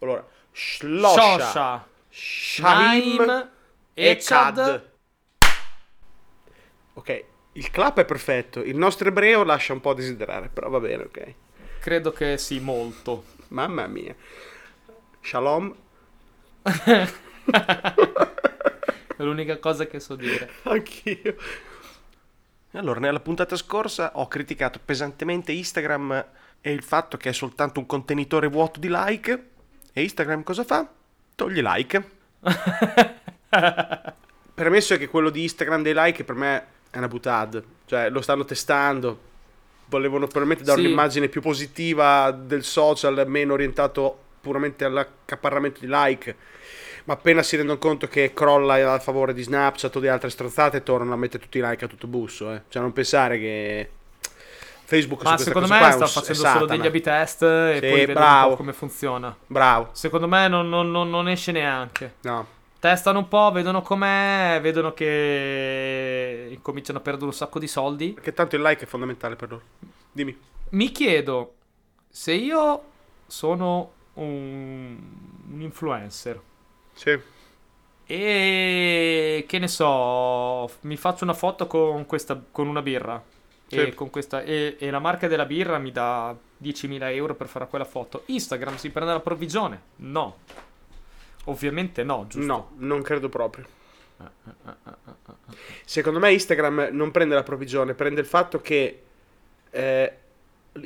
Allora, Shlosha, Shaim e Echad. Kad. Ok, il clap è perfetto. Il nostro ebreo lascia un po' a desiderare, però va bene, ok. Credo che sì, molto. Mamma mia. Shalom. È l'unica cosa che so dire. Anch'io. Allora, nella puntata scorsa ho criticato pesantemente Instagram e il fatto che è soltanto un contenitore vuoto di like. E Instagram cosa fa? Toglie like. Premesso che quello di Instagram dei like per me è una butad. Cioè, lo stanno testando. Volevano probabilmente dare Sì. un'immagine più positiva del social, meno orientato puramente all'accaparramento di like. Ma appena si rendono conto che crolla a favore di Snapchat o di altre stronzate, tornano a mettere tutti i like a tutto busso. Eh. Cioè, non pensare che Facebook Ma secondo me sta facendo è solo Satana. degli A-B test e Sì, poi po' come funziona. Bravo. Secondo me non, non- non- esce neanche. No. Testano un po', vedono com'è, vedono che incominciano a perdere un sacco di soldi. Perché tanto il like è fondamentale per loro. Dimmi. Mi chiedo se io sono un, un influencer Sì. e che ne so, mi faccio una foto con, questa, con una birra e, Sì. con questa, e, e la marca della birra mi dà 10.000 euro per fare quella foto. Instagram si prende la provvigione? No. Ovviamente no, giusto? No, non credo proprio. Secondo me Instagram non prende la provvigione, prende il fatto che eh,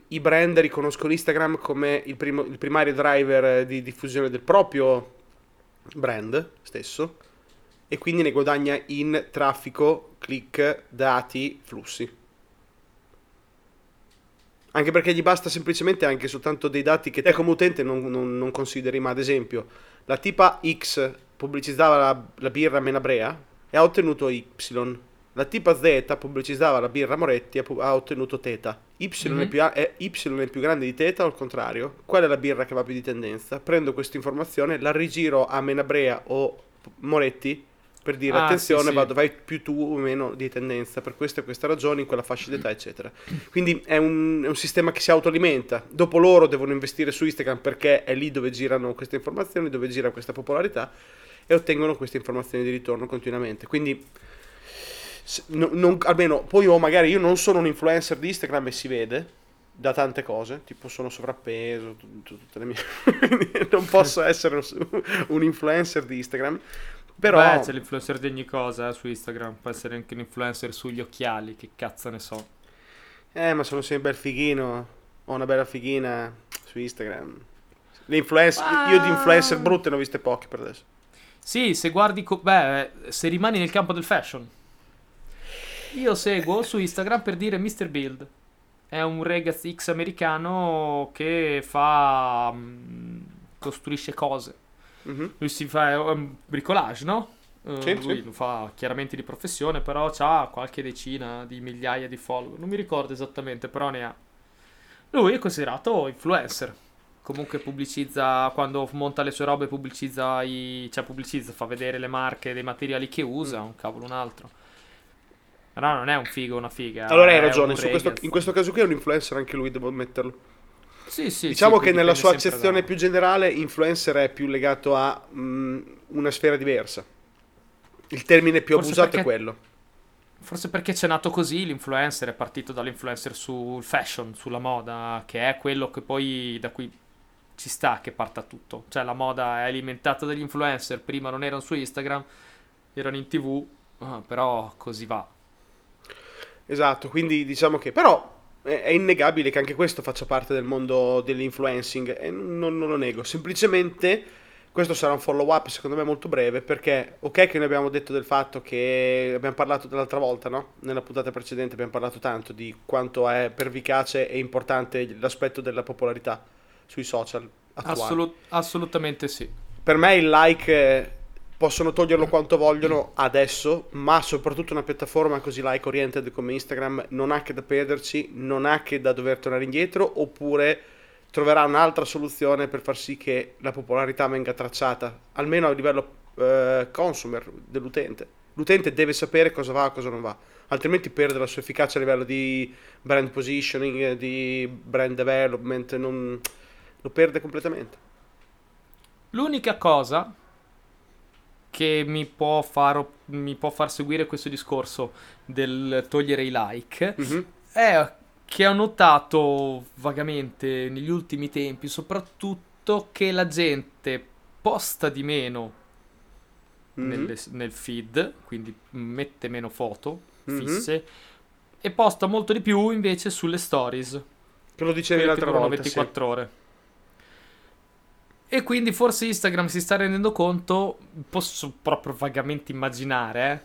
i brand riconoscono Instagram come il, primo- il primario driver eh, di diffusione del proprio brand stesso e quindi ne guadagna in traffico, click, dati, flussi. Anche perché gli basta semplicemente anche soltanto dei dati che te come utente non, non- non consideri, ma ad esempio la tipa X pubblicizzava la, la birra Menabrea e ha ottenuto Y. La tipa Z pubblicizzava la birra Moretti e ha ottenuto teta. Y, è Mhm. più, è, Y è più grande di teta o il contrario? Qual è la birra che va più di tendenza? Prendo questa informazione, la rigiro a Menabrea o Moretti per dire Ah, attenzione, sì, sì. vado, vai più tu o meno di tendenza per queste e queste ragioni, in quella fascia d'età, eccetera. Quindi è un, è un sistema che si autoalimenta. Dopo loro devono investire su Instagram perché è lì dove girano queste informazioni, dove gira questa popolarità e ottengono queste informazioni di ritorno continuamente. Quindi, no- non- almeno poi o magari io non sono un influencer di Instagram e si vede da tante cose, tipo sono sovrappeso, tut- tut- tutte le mie... non posso essere un influencer di Instagram. Però Beh, c'è l'influencer di ogni cosa eh, su Instagram. Può essere anche un influencer sugli occhiali, che cazzo ne so. Eh, ma sono sempre bel fighino. Ho una bella fighina su Instagram. Ah. Io di influencer brutte ne ho viste poche per adesso. Sì, se guardi... co- beh, se rimani nel campo del fashion. Io seguo su Instagram per dire Mr. Build. È un ragazzo X americano che fa... mm, costruisce cose. Mhm. Lui si fa un bricolage, no? Eh, Sì, lui sì. lo fa chiaramente di professione, però ha qualche decina di migliaia di follower. Non mi ricordo esattamente, però ne ha. Lui è considerato influencer. Comunque pubblicizza, quando monta le sue robe, pubblicizza i... cioè pubblicizza, fa vedere le marche dei materiali che usa, Mm. un cavolo un altro. Però non è un figo, una figa. Allora hai ragione, questo- in questo caso qui è un influencer anche lui, devo ammetterlo. Sì, sì, diciamo sì, che nella sua accezione da- più generale, influencer è più legato a mm, una sfera diversa. Il termine più Forse abusato è perché- quello. Forse perché c'è nato così l'influencer, è partito dall'influencer sul fashion, sulla moda, che è quello che poi da cui ci sta che parta tutto. Cioè la moda è alimentata dagli influencer, prima non erano su Instagram, erano in tv, ah, però così va. Esatto, quindi diciamo che però è, innegabile che anche questo faccia parte del mondo dell'influencing e non, non lo nego, semplicemente questo sarà un follow up secondo me molto breve perché ok che noi abbiamo detto del fatto che abbiamo parlato dell'altra volta, no? Nella puntata precedente abbiamo parlato tanto di quanto è pervicace e importante l'aspetto della popolarità sui social. Assolut- assolutamente sì. Per me il like possono toglierlo quanto vogliono adesso, ma soprattutto una piattaforma così like oriented come Instagram non ha che da perderci, non ha che da dover tornare indietro, oppure troverà un'altra soluzione per far sì che la popolarità venga tracciata, almeno a livello eh, consumer dell'utente. L'utente deve sapere cosa va e cosa non va, altrimenti perde la sua efficacia a livello di brand positioning, di brand development, non- lo perde completamente. L'unica cosa che mi può, far, mi può far seguire questo discorso del togliere i like Mhm. è che ho notato vagamente negli ultimi tempi, soprattutto che la gente posta di meno Mhm. nelle- nel feed, quindi mette meno foto Mhm. fisse e posta molto di più invece sulle stories, Che lo dicevi l'altra volta. sì. 24 ore. E quindi forse Instagram si sta rendendo conto, posso proprio vagamente immaginare, eh,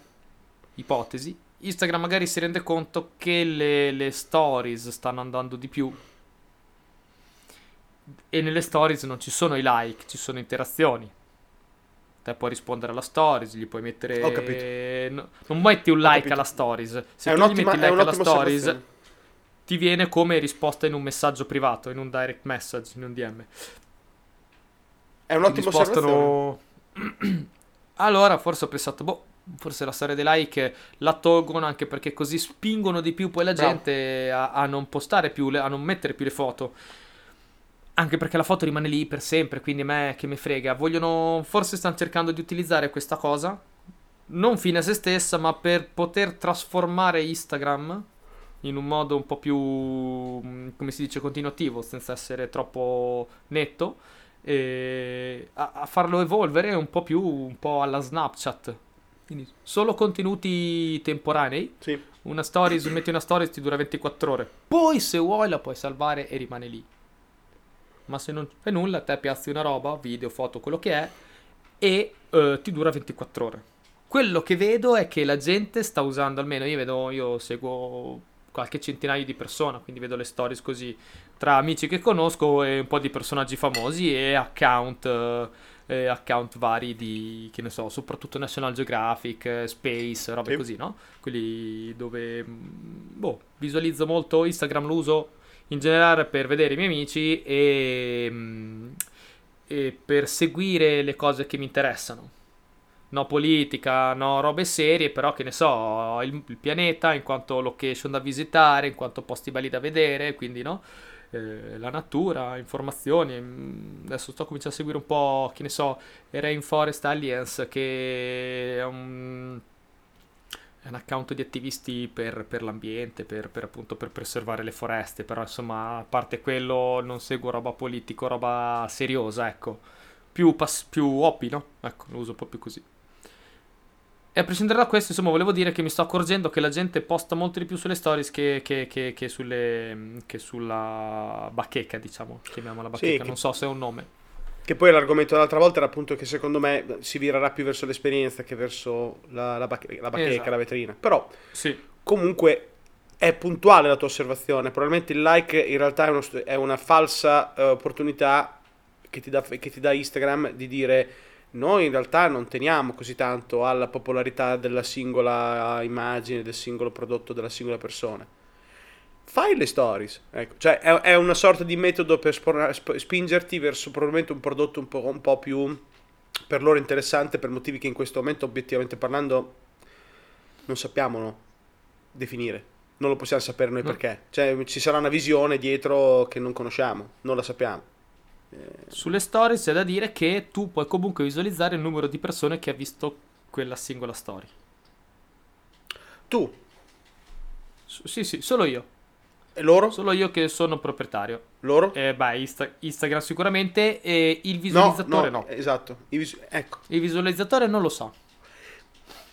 ipotesi, Instagram magari si rende conto che le, le stories stanno andando di più e nelle stories non ci sono i like, ci sono interazioni. Te puoi rispondere alla stories, gli puoi mettere... Ho capito. no- non metti un like alla stories. Se È tu gli metti è like alla stories, ti viene come risposta in un messaggio privato, in un direct message, in un DM. È un'ottima osservazione. spostano... allora, forse ho pensato, boh, forse la storia dei like la tolgono anche perché così spingono di più poi la gente a, a non postare più, le- a non mettere più le foto. Anche perché la foto rimane lì per sempre, quindi a me che me frega. Vogliono, forse stanno cercando di utilizzare questa cosa, non fine a se stessa, ma per poter trasformare Instagram in un modo un po' più, mm, come si dice, continuativo, senza essere troppo netto, e a, a farlo evolvere un po' più, un po' alla Snapchat. Quindi solo contenuti temporanei. Sì. Una stories, metti una stories ti dura 24 ore. Poi se vuoi la puoi salvare e rimane lì. Ma se non fai nulla, te piazzi una roba, video, foto, quello che è, e eh, ti dura 24 ore. Quello che vedo è che la gente sta usando, almeno io vedo, io seguo qualche centinaio di persone, quindi vedo le stories così tra amici che conosco e un po' di personaggi famosi e account, eh, account vari di, che ne so, soprattutto National Geographic, eh, Space, robe Sì. così, no? Quelli dove, mm, boh, visualizzo molto Instagram, lo uso in generale per vedere i miei amici e, mm, e per seguire le cose che mi interessano. No politica, no robe serie, però che ne so, il, il pianeta in quanto location da visitare, in quanto posti belli da vedere, quindi no? Eh, la natura, informazioni. mm, Adesso sto cominciando a seguire un po', che ne so, Rainforest Alliance, che è un, è un account di attivisti per, per l'ambiente, per, per appunto per preservare le foreste, però insomma, a parte quello non seguo roba politico, roba seriosa, ecco. Più, pass- più OP, no? Ecco, lo uso un po' più così. E a prescindere da questo, insomma, volevo dire che mi sto accorgendo che la gente posta molto di più sulle stories che, che- che- che sulle, che sulla bacheca, diciamo. Chiamiamola bacheca, che- non so se è un nome. Che poi l'argomento dell'altra volta era appunto che secondo me si virerà più verso l'esperienza che verso la, la, bache- la bacheca, Esatto. la vetrina. Però Sì, comunque è puntuale la tua osservazione. Probabilmente il like in realtà è, uno è una falsa eh, opportunità che ti, dà, che ti dà Instagram di dire noi in realtà non teniamo così tanto alla popolarità della singola immagine, del singolo prodotto della singola persona. Fai le stories, ecco. cioè è, è una sorta di metodo per spor- sp- spingerti verso probabilmente un prodotto un po', un po' più per loro interessante per motivi che in questo momento obiettivamente parlando non sappiamo no, definire. Non lo possiamo sapere noi No. perché. Cioè, ci sarà una visione dietro che non conosciamo, non la sappiamo. Sulle stories c'è da dire che tu puoi comunque visualizzare il numero di persone che ha visto quella singola story. Tu S- sì, sì, solo io. e loro? Solo io che sono proprietario. Loro? Eh, beh, Insta- Instagram sicuramente e il no, visualizzatore no. Esatto. I vis- ecco. Il visualizzatore non lo sa.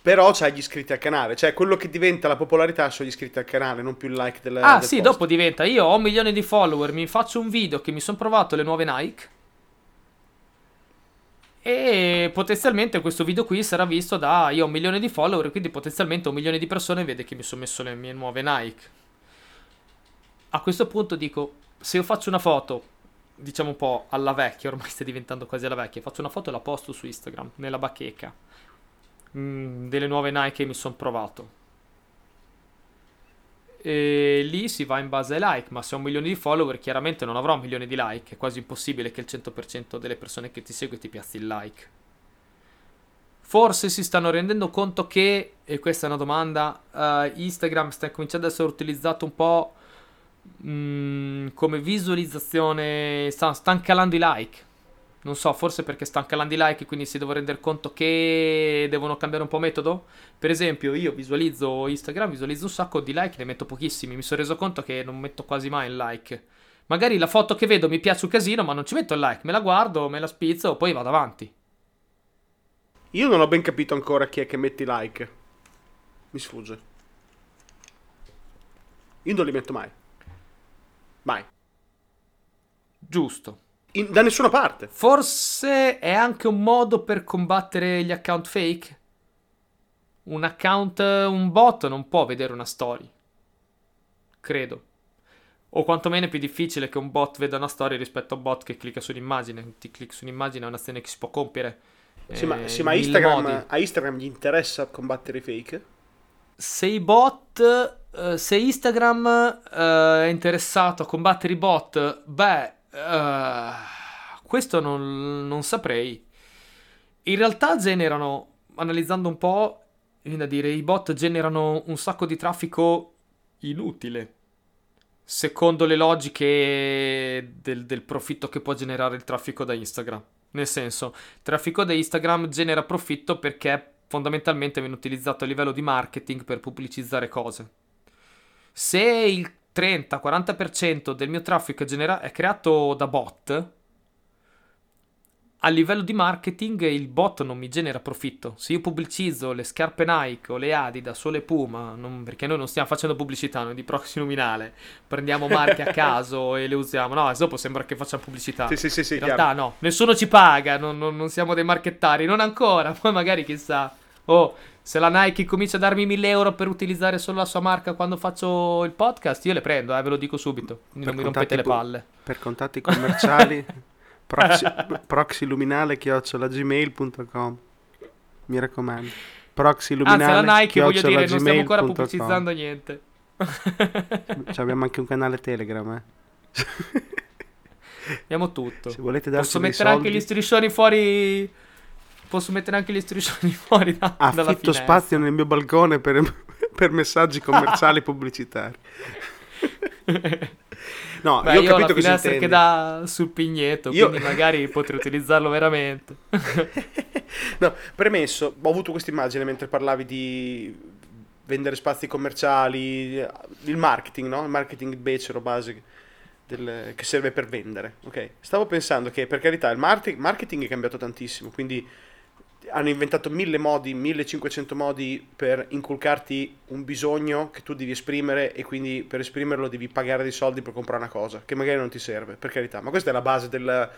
Però c'hai gli iscritti al canale, cioè quello che diventa la popolarità sono gli iscritti al canale, non più il like del Ah, del sì, post. dopo diventa. Io ho un milione di follower, mi faccio un video che mi sono provato le nuove Nike. E potenzialmente questo video qui sarà visto da. Io ho un milione di follower, quindi potenzialmente un milione di persone vede che mi sono messo le mie nuove Nike. A questo punto dico: se io faccio una foto, diciamo un po' alla vecchia, ormai sta diventando quasi alla vecchia, faccio una foto e la posto su Instagram, nella bacheca. Mm, delle nuove Nike mi sono provato. E lì si va in base ai like, ma se ho un milione di follower chiaramente non avrò un milione di like, è quasi impossibile che il 100% delle persone che ti segue ti piazzi il like. Forse si stanno rendendo conto che, e questa è una domanda, eh, Instagram sta cominciando ad essere utilizzato un po' mm, come visualizzazione, sta, stanno calando i like. Non so, forse perché stanno calando i like, quindi si devono rendere conto che devono cambiare un po' metodo. Per esempio, io visualizzo Instagram, visualizzo un sacco di like, ne metto pochissimi. Mi sono reso conto che non metto quasi mai il like. Magari la foto che vedo mi piace un casino, ma non ci metto il like. Me la guardo, me la spizzo, poi vado avanti. Io non ho ben capito ancora chi è che mette i like. Mi sfugge. Io non li metto mai. Mai. Giusto. In- da nessuna parte. Forse è anche un modo per combattere gli account fake. Un account, un bot non può vedere una story. Credo. O quantomeno è più difficile che un bot veda una storia rispetto a un bot che clicca su un'immagine. Ti clicchi su un'immagine è un'azione che si può compiere. Sì, ma, eh, sì, ma in mille Instagram, a Instagram gli interessa combattere i fake? Se i bot, eh, se Instagram eh, è interessato a combattere i bot, beh, eh, questo non, non saprei. In realtà generano, analizzando un po', viene da dire, i bot generano un sacco di traffico inutile. Secondo le logiche del, del profitto che può generare il traffico da Instagram. Nel senso, il traffico da Instagram genera profitto perché fondamentalmente viene utilizzato a livello di marketing per pubblicizzare cose. Se il 30-40% del mio traffico è, genera- è creato da bot, a livello di marketing il bot non mi genera profitto. Se io pubblicizzo le scarpe Nike o le Adidas o le Puma, non- perché noi non stiamo facendo pubblicità, noi di proxy nominale, prendiamo marche a caso e le usiamo. No, dopo sembra che facciamo pubblicità. Sì, sì, sì, sì, In chiaro. realtà no, nessuno ci paga, non, non- non siamo dei marchettari, non ancora, poi magari chissà. Oh, se la Nike comincia a darmi 1000 euro per utilizzare solo la sua marca quando faccio il podcast, io le prendo, eh, ve lo dico subito, quindi non mi rompete le palle. Per contatti commerciali, proxy, proxyluminale.gmail.com Mi raccomando. Proxyluminale. Anzi, la Nike, voglio dire, non stiamo ancora pubblicizzando niente. Ci abbiamo anche un canale Telegram, eh. Abbiamo tutto. Se volete darci Posso mettere soldi, anche gli striscioni fuori. Posso mettere anche gli striscioni fuori da, affitto spazio nel mio balcone per, per messaggi commerciali pubblicitari. No, Beh, io ho io ho la capito finestra che dà sul pigneto, Io- quindi magari potrei utilizzarlo veramente. No, premesso, ho avuto questa immagine mentre parlavi di vendere spazi commerciali, il marketing, no? Il marketing becero base del- che serve per vendere, ok? Stavo pensando che per carità il marketing è cambiato tantissimo, quindi hanno inventato mille modi, 1500 modi per inculcarti un bisogno che tu devi esprimere e quindi per esprimerlo devi pagare dei soldi per comprare una cosa che magari non ti serve, per carità, ma questa è la base del,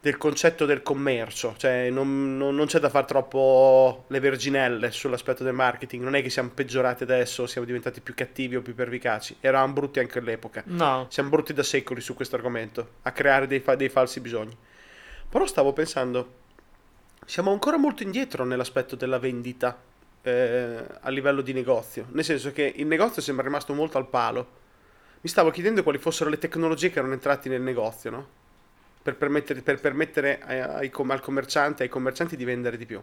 del concetto del commercio, cioè non, non- non c'è da fare troppo le verginelle sull'aspetto del marketing, non è che siamo peggiorati adesso, siamo diventati più cattivi o più pervicaci, eravamo brutti anche all'epoca, No. siamo brutti da secoli su questo argomento, a creare dei, dei falsi bisogni. Però stavo pensando, siamo ancora molto indietro nell'aspetto della vendita eh, a livello di negozio, nel senso che il negozio sembra rimasto molto al palo. Mi stavo chiedendo quali fossero le tecnologie che erano entrate nel negozio, no? Per permettere, per permettere ai- al commerciante, ai commercianti di vendere di più.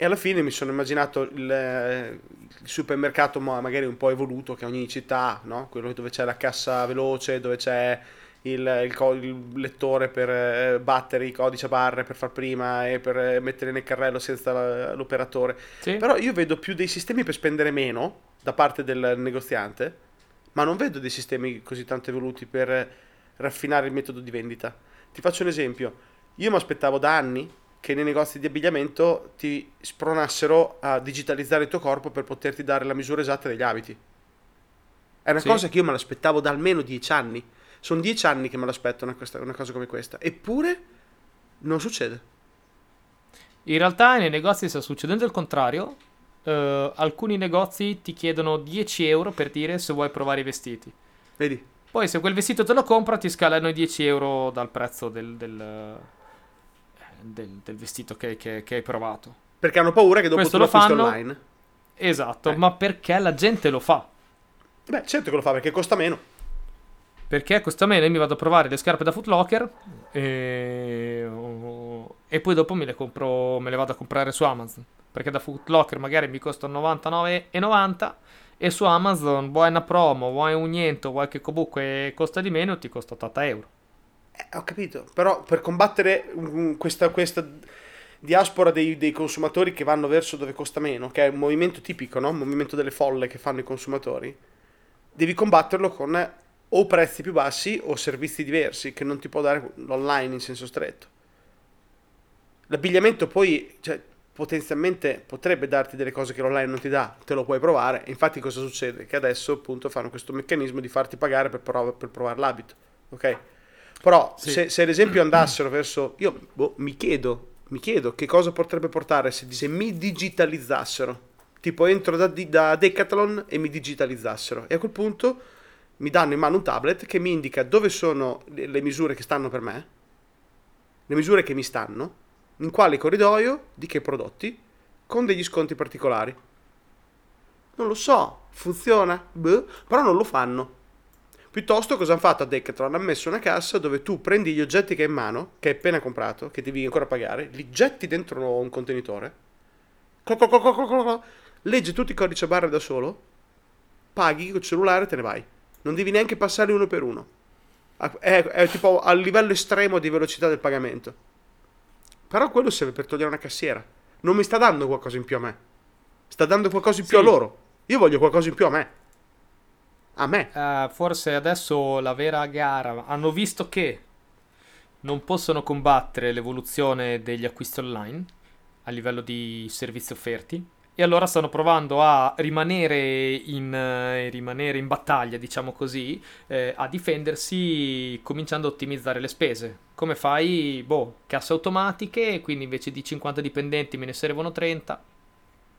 E alla fine mi sono immaginato il, eh, il supermercato ma- magari un po' evoluto che ogni città, no? Quello dove c'è la cassa veloce, dove c'è il, il co- il lettore per eh, battere i codici a barre per far prima e per eh, mettere nel carrello senza la- l'operatore. Sì? Però io vedo più dei sistemi per spendere meno da parte del negoziante, ma non vedo dei sistemi così tanto evoluti per raffinare il metodo di vendita. Ti faccio un esempio. Io mi aspettavo da anni che nei negozi di abbigliamento ti spronassero a digitalizzare il tuo corpo per poterti dare la misura esatta degli abiti. È una Sì. cosa che io me l'aspettavo da almeno dieci anni. Sono dieci anni che me l'aspetto una, questa- una cosa come questa. Eppure non succede. In realtà nei negozi sta succedendo il contrario. Eh, alcuni negozi ti chiedono 10 euro per dire se vuoi provare i vestiti. Vedi? Poi se quel vestito te lo compra ti scalano i 10 euro dal prezzo del, del, del- del vestito che, che- che hai provato. Perché hanno paura che dopo Questo tu lo lo fanno? online. Esatto, Eh. ma perché la gente lo fa? Beh, certo che lo fa perché costa meno. Perché costa meno, io mi vado a provare le scarpe da Foot Locker e... e poi dopo me le compro, me le vado a comprare su Amazon. Perché da Foot Locker magari mi costano 99,90 e su Amazon vuoi una promo, vuoi un niente, vuoi che comunque costa di meno, ti costa 80 euro. Eh, ho capito, però per combattere um, questa, questa diaspora dei, dei, consumatori che vanno verso dove costa meno, che è un movimento tipico, no? un movimento delle folle che fanno i consumatori, devi combatterlo con o prezzi più bassi o servizi diversi che non ti può dare l'online in senso stretto. L'abbigliamento poi cioè, potenzialmente potrebbe darti delle cose che l'online non ti dà, te lo puoi provare. Infatti cosa succede? Che adesso appunto fanno questo meccanismo di farti pagare per, prov- per provare l'abito. Ok? Però sì. se, se, ad esempio andassero verso... Io boh, mi chiedo, mi chiedo che cosa potrebbe portare se, se mi digitalizzassero. Tipo entro da, da Decathlon e mi digitalizzassero. E a quel punto mi danno in mano un tablet che mi indica dove sono le misure che stanno per me, le misure che mi stanno, in quale corridoio, di che prodotti, con degli sconti particolari. Non lo so, funziona? Beh, però non lo fanno. Piuttosto cosa hanno fatto a Decathlon? Hanno messo una cassa dove tu prendi gli oggetti che hai in mano, che hai appena comprato, che devi ancora pagare, li getti dentro un contenitore, leggi tutti i codici a barre da solo, paghi col cellulare e te ne vai. Non devi neanche passare uno per uno. È, è tipo a livello estremo di velocità del pagamento. Però quello serve per togliere una cassiera. Non mi sta dando qualcosa in più a me. Sta dando qualcosa in più sì. a loro. Io voglio qualcosa in più a me. A me. Uh, forse adesso la vera gara. Hanno visto che non possono combattere l'evoluzione degli acquisti online a livello di servizi offerti e allora stanno provando a rimanere in, eh, rimanere in battaglia, diciamo così, eh, a difendersi cominciando a ottimizzare le spese. Come fai? Boh, casse automatiche, quindi invece di 50 dipendenti me ne servono 30.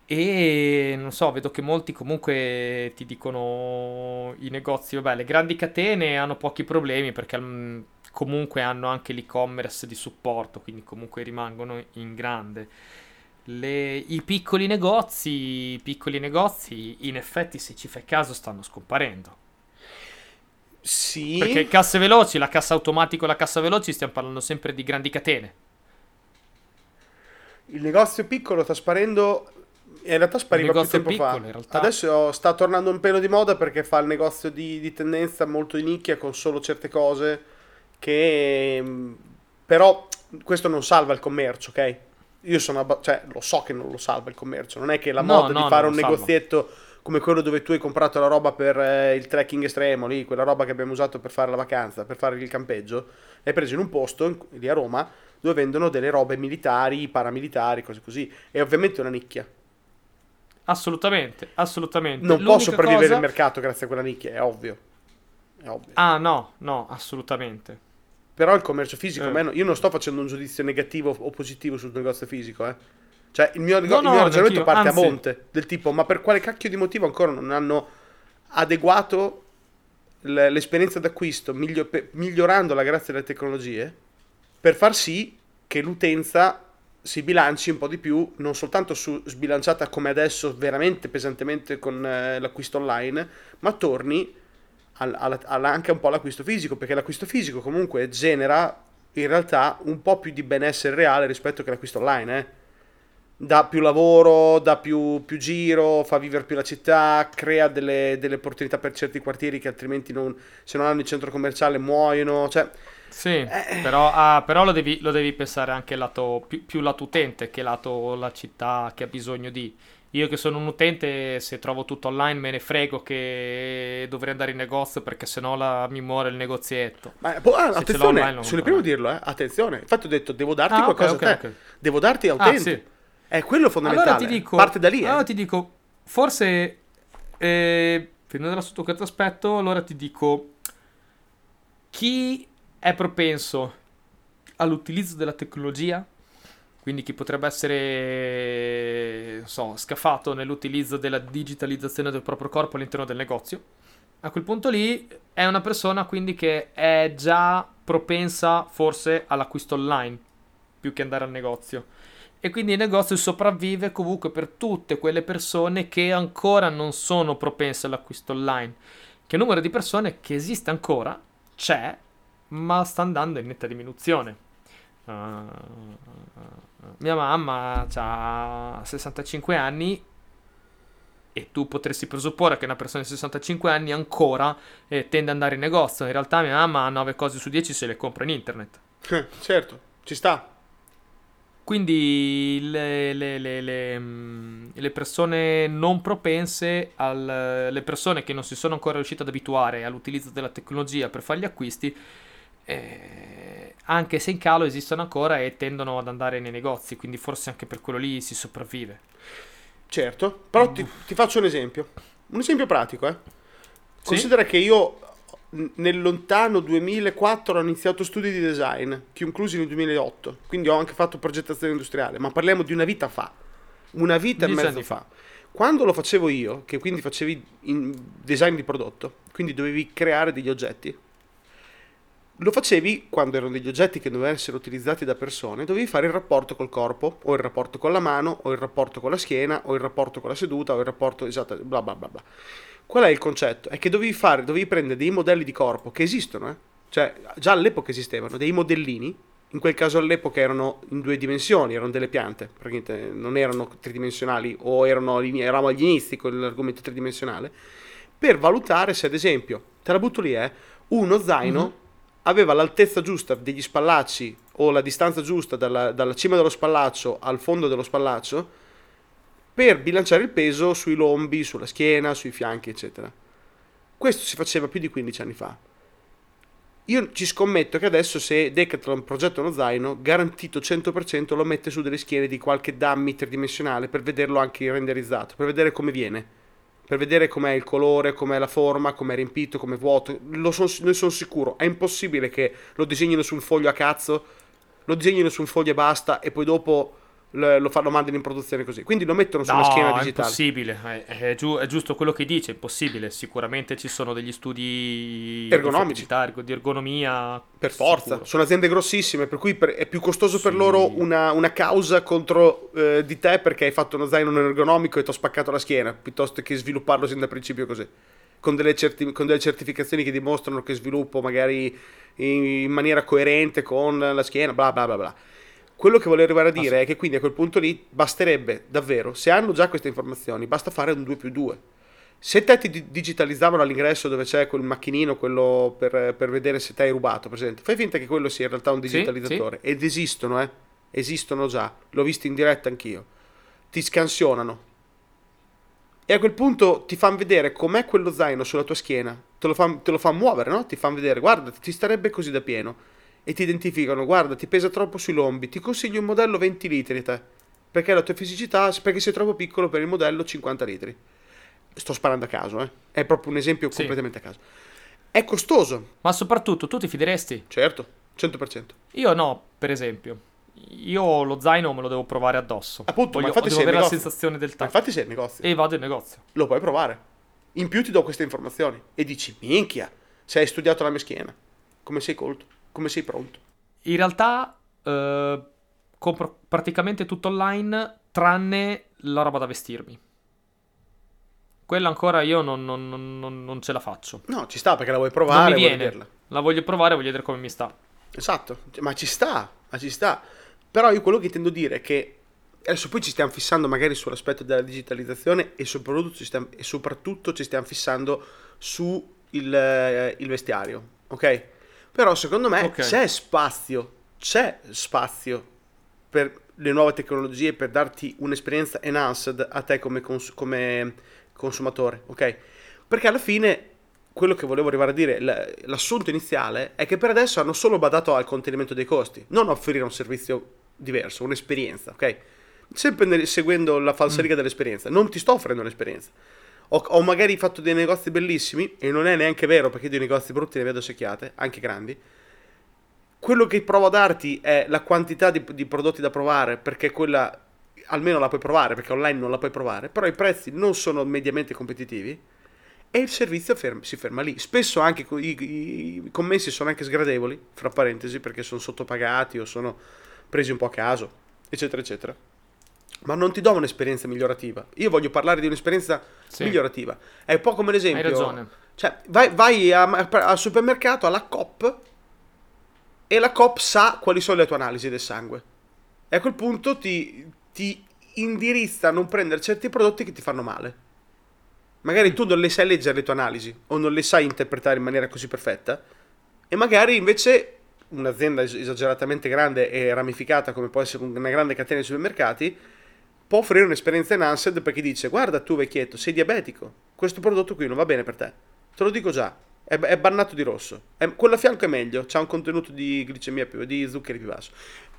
E non so, vedo che molti comunque ti dicono i negozi, vabbè, le grandi catene hanno pochi problemi perché comunque hanno anche l'e-commerce di supporto, quindi comunque rimangono in grande le, i piccoli negozi, i piccoli negozi, in effetti, se ci fai caso, stanno scomparendo. Sì. Perché casse veloci, la cassa automatica e la cassa veloci, stiamo parlando sempre di grandi catene. Il negozio piccolo sta sparendo. In realtà spariva più tempo piccolo, fa. Adesso sta tornando un pelo di moda perché fa il negozio di, di tendenza molto di nicchia con solo certe cose. Che mm, però questo non salva il commercio, ok? Io sono abba- cioè, lo so che non lo salva il commercio, non è che la no, moda no, di fare un negozietto come quello dove tu hai comprato la roba per eh, il trekking estremo, lì, quella roba che abbiamo usato per fare la vacanza, per fare il campeggio, l'hai preso in un posto in, lì a Roma dove vendono delle robe militari, paramilitari, cose così. È ovviamente una nicchia. Assolutamente, assolutamente. Non L'unica posso sopravvivere cosa... il mercato grazie a quella nicchia, è ovvio. È ovvio. Ah, no, no, assolutamente. Però il commercio fisico, eh. meno, io non sto facendo un giudizio negativo o positivo sul negozio fisico, eh. Cioè, il mio, no, il mio ragionamento parte anzi. a monte, del tipo, ma per quale cacchio di motivo ancora non hanno adeguato l'esperienza d'acquisto, miglio, migliorandola grazie alle tecnologie, per far sì che l'utenza si bilanci un po' di più, non soltanto su, sbilanciata come adesso veramente pesantemente con eh, l'acquisto online, ma torni al, al, al, anche un po' l'acquisto fisico, perché l'acquisto fisico comunque genera in realtà un po' più di benessere reale rispetto che l'acquisto online, eh. Dà più lavoro, dà più, più, giro, fa vivere più la città, crea delle, delle, opportunità per certi quartieri che altrimenti non, se non hanno il centro commerciale muoiono. Cioè, sì, eh. però, ah, però lo, devi, lo, devi, pensare anche lato, più, più lato utente che lato la città che ha bisogno di io che sono un utente, se trovo tutto online me ne frego che dovrei andare in negozio perché sennò la, mi muore il negozietto. Ma, boh, ah, attenzione, online, sono il primo a dirlo, eh. attenzione. Infatti ho detto, devo darti ah, qualcosa okay, okay, okay. Devo darti a utente. Ah, sì. È quello fondamentale. Allora ti dico, Parte da lì. Allora eh. ti dico, forse, eh, prendendo sotto questo aspetto, allora ti dico, chi è propenso all'utilizzo della tecnologia quindi chi potrebbe essere, so, scafato nell'utilizzo della digitalizzazione del proprio corpo all'interno del negozio. A quel punto lì è una persona quindi che è già propensa forse all'acquisto online più che andare al negozio. E quindi il negozio sopravvive comunque per tutte quelle persone che ancora non sono propense all'acquisto online. Che numero di persone che esiste ancora c'è, ma sta andando in netta diminuzione. Uh, mia mamma ha 65 anni e tu potresti presupporre che una persona di 65 anni ancora eh, tende ad andare in negozio. In realtà mia mamma ha 9 cose su 10 se le compra in internet. Eh, certo, ci sta. Quindi le, le, le, mm, le persone non propense, al, le persone che non si sono ancora riuscite ad abituare all'utilizzo della tecnologia per fare gli acquisti, eh, anche se in calo esistono ancora e tendono ad andare nei negozi, quindi forse anche per quello lì si sopravvive. Certo, però ti, ti faccio un esempio. Un esempio pratico, eh. Sì? Considera che io nel lontano 2004 ho iniziato studi di design, conclusi nel 2008, quindi ho anche fatto progettazione industriale, ma parliamo di una vita fa, una vita e mezzo anni fa. Quando lo facevo io, che quindi facevi design di prodotto, quindi dovevi creare degli oggetti, lo facevi quando erano degli oggetti che dovevano essere utilizzati da persone, dovevi fare il rapporto col corpo, o il rapporto con la mano, o il rapporto con la schiena, o il rapporto con la seduta, o il rapporto esatto, bla bla bla bla. Qual è il concetto? È che dovevi fare, dovevi prendere dei modelli di corpo che esistono, eh? cioè già all'epoca esistevano, dei modellini, in quel caso all'epoca erano in due dimensioni, erano delle piante, praticamente non erano tridimensionali o erano, eravamo agli inizi con l'argomento tridimensionale, per valutare se ad esempio, te la butto lì, eh, uno zaino Mhm. Aveva l'altezza giusta degli spallacci o la distanza giusta dalla, dalla cima dello spallaccio al fondo dello spallaccio per bilanciare il peso sui lombi, sulla schiena, sui fianchi, eccetera. Questo si faceva più di 15 anni fa. Io ci scommetto che adesso se Decathlon progetta uno zaino, garantito 100% lo mette su delle schiene di qualche dummy tridimensionale per vederlo anche renderizzato, per vedere come viene, per vedere com'è il colore, com'è la forma, com'è riempito, com'è vuoto. Son- ne sono sicuro. È impossibile che lo disegnino su un foglio a cazzo, lo disegnino su un foglio e basta e poi dopo lo, fa- lo mandano in produzione così. Quindi lo mettono su una schiena è digitale. impossibile, è, è giu- è giusto quello che dice, è impossibile. Sicuramente ci sono degli studi Ergonomici. di ergonomia. Per forza, sicuro. sono aziende grossissime, per cui per- è più costoso per Sì. loro una, una causa contro eh, di te perché hai fatto uno zaino non ergonomico e ti ho spaccato la schiena, piuttosto che svilupparlo sin da principio così. Con delle, certi- con delle certificazioni che dimostrano che sviluppo magari in, in maniera coerente con la schiena, bla bla bla bla. Quello che volevo arrivare a dire Ah, sì. è che quindi a quel punto lì basterebbe davvero, se hanno già queste informazioni, basta fare un 2 più 2. Se te ti di- digitalizzavano all'ingresso dove c'è quel macchinino, quello per, per vedere se te hai rubato, presente, fai finta che quello sia in realtà un Sì, digitalizzatore. Ed esistono, eh? Esistono già. L'ho visto in diretta anch'io. Ti scansionano. E a quel punto ti fanno vedere com'è quello zaino sulla tua schiena. Te lo fanno fan muovere, no? Ti fanno vedere, guarda, ti starebbe così da pieno. E ti identificano, guarda, ti pesa troppo sui lombi. Ti consiglio un modello 20 litri, te. Perché la tua fisicità, perché sei troppo piccolo per il modello 50 litri. Sto sparando a caso, eh. È proprio un esempio Sì. completamente a caso. È costoso, Ma soprattutto, tu ti fideresti? certo, 100%. Io no, per esempio. Io lo zaino me lo devo provare addosso. Appunto, ma Voglio, infatti devo in avere la sensazione del Ma tatto. infatti sei al negozio. E vado in negozio. Lo puoi provare. In più ti do queste informazioni. E dici, minchia, se hai studiato la mia schiena. Come sei colto, come sei pronto. In realtà eh, compro praticamente tutto online tranne la roba da vestirmi. Quella ancora io non, non- non- non- non ce la faccio. No, ci sta perché la vuoi Non provare, mi vuoi viene. La voglio provare, voglio vedere come mi sta. Esatto, ma ci sta, ma ci sta. Però io quello che intendo dire è che adesso poi ci stiamo fissando magari sull'aspetto della digitalizzazione e soprattutto ci stiamo, e soprattutto ci stiamo fissando su il, eh, il vestiario, ok? Però secondo me Ok. c'è spazio, c'è spazio per le nuove tecnologie per darti un'esperienza enhanced a te come, cons- come consumatore, ok? Perché alla fine quello che volevo arrivare a dire, l'assunto iniziale è che per adesso hanno solo badato al contenimento dei costi, non offrire un servizio diverso, un'esperienza, ok? Sempre seguendo la falsariga dell'esperienza, non ti sto offrendo un'esperienza. Ho, ho magari fatto dei negozi bellissimi, e non è neanche vero perché dei negozi brutti ne vedo secchiate, anche grandi. Quello che provo a darti è la quantità di, di prodotti da provare, perché quella almeno la puoi provare, perché online non la puoi provare, però i prezzi non sono mediamente competitivi e il servizio ferm- si ferma lì. Spesso anche i- i commessi sono anche sgradevoli, fra parentesi, perché sono sottopagati o sono presi un po' a caso, eccetera, eccetera. Ma non ti do un'esperienza migliorativa. Io voglio parlare di un'esperienza Sì. migliorativa. È un po' come l'esempio. Hai ragione. Cioè, vai, vai a- al supermercato, alla COP, e la COP sa quali sono le tue analisi del sangue. E a quel punto ti, ti indirizza a non prendere certi prodotti che ti fanno male. Magari tu non le sai leggere le tue analisi o non le sai interpretare in maniera così perfetta e magari invece un'azienda es- esageratamente grande e ramificata come può essere una grande catena di supermercati può offrire un'esperienza enhanced perché dice guarda tu vecchietto sei diabetico questo prodotto qui non va bene per te. Te lo dico già è, è bannato di rosso. È- quello a fianco è meglio c'ha un contenuto di glicemia più di zuccheri più basso.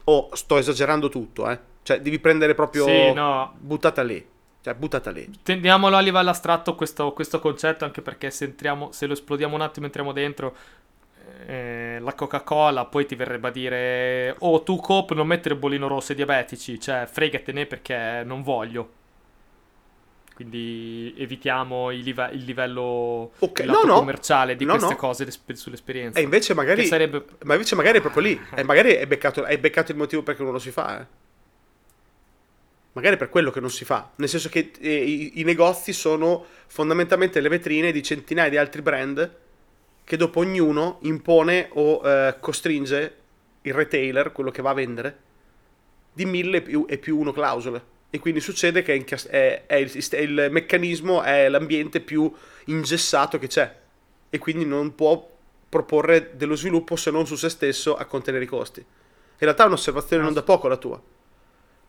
O sto esagerando tutto eh. Cioè devi prendere proprio Sì, no. buttata lì cioè buttata lì. Tendiamolo a livello astratto questo, questo concetto, anche perché se, entriamo, se lo esplodiamo un attimo entriamo dentro, eh, la Coca-Cola, poi ti verrebbe a dire, oh tu Coop non mettere il bollino rosso ai diabetici, cioè fregatene perché non voglio. Quindi evitiamo il, live- il livello Ok, il no, no. commerciale di No, queste cose l'esper- sull'esperienza. e invece magari sarebbe... Ma invece magari è proprio lì. E magari è beccato, beccato il motivo perché non lo si fa. Eh. Magari è per quello che non si fa. Nel senso che eh, i, i negozi sono fondamentalmente le vetrine di centinaia di altri brand che dopo ognuno impone o eh, costringe il retailer, quello che va a vendere, di mille più, e più uno clausole. E quindi succede che è, è- il, è il meccanismo, è l'ambiente più ingessato che c'è. E quindi non può proporre dello sviluppo se non su se stesso a contenere i costi. In realtà è un'osservazione non da poco la tua.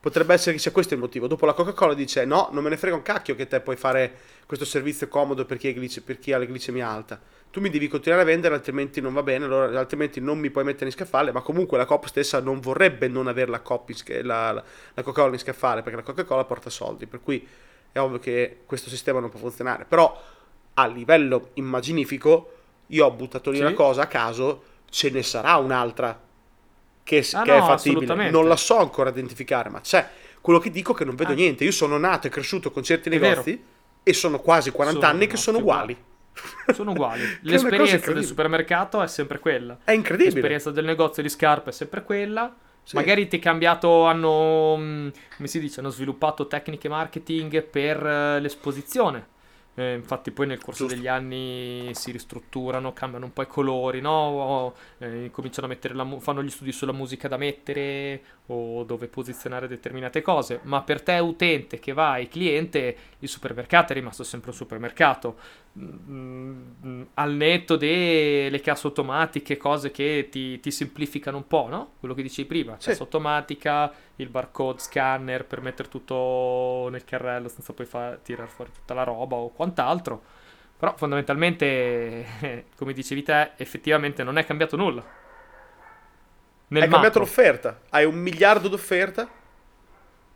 Potrebbe essere che sia questo il motivo. Dopo la Coca-Cola dice: No, non me ne frega un cacchio che te puoi fare questo servizio comodo per chi, glice- per chi ha la glicemia alta. Tu mi devi continuare a vendere, altrimenti non va bene, allora, altrimenti non mi puoi mettere in scaffale. Ma comunque la Coop stessa non vorrebbe non avere la, in la, la- la Coca-Cola in scaffale perché la Coca-Cola porta soldi. Per cui è ovvio che questo sistema non può funzionare. Però a livello immaginifico, io ho buttato lì Sì. una cosa a caso, ce ne sarà un'altra che, Ah, che è no, fattibile. assolutamente. Non la so ancora identificare, ma c'è. Quello che dico è che non vedo Ah. niente. Io sono nato e cresciuto con certi È negozi e sono quasi 40 Sono anni che sono uguali. Sono uguali. È una cosa L'esperienza del supermercato è sempre quella. È incredibile. L'esperienza del negozio di scarpe è sempre quella. Sì. Magari ti è cambiato, hanno, mh, come si dice, hanno sviluppato tecniche marketing per eh, l'esposizione. Eh, infatti poi nel corso Giusto. degli anni si ristrutturano, cambiano un po' i colori, no? Eh, cominciano a mettere la mu- fanno gli studi sulla musica da mettere o dove posizionare determinate cose. Ma per te utente che vai, cliente, il supermercato è rimasto sempre un supermercato. Mm, al netto delle casse automatiche, cose che ti, ti semplificano un po', no? Quello che dicevi prima, Sì. cassa automatica, il barcode scanner per mettere tutto nel carrello senza poi fa- tirare fuori tutta la roba o quant'altro. Però fondamentalmente, come dicevi te, effettivamente non è cambiato nulla. Nel Hai cambiato macro. l'offerta. Hai un miliardo d'offerte.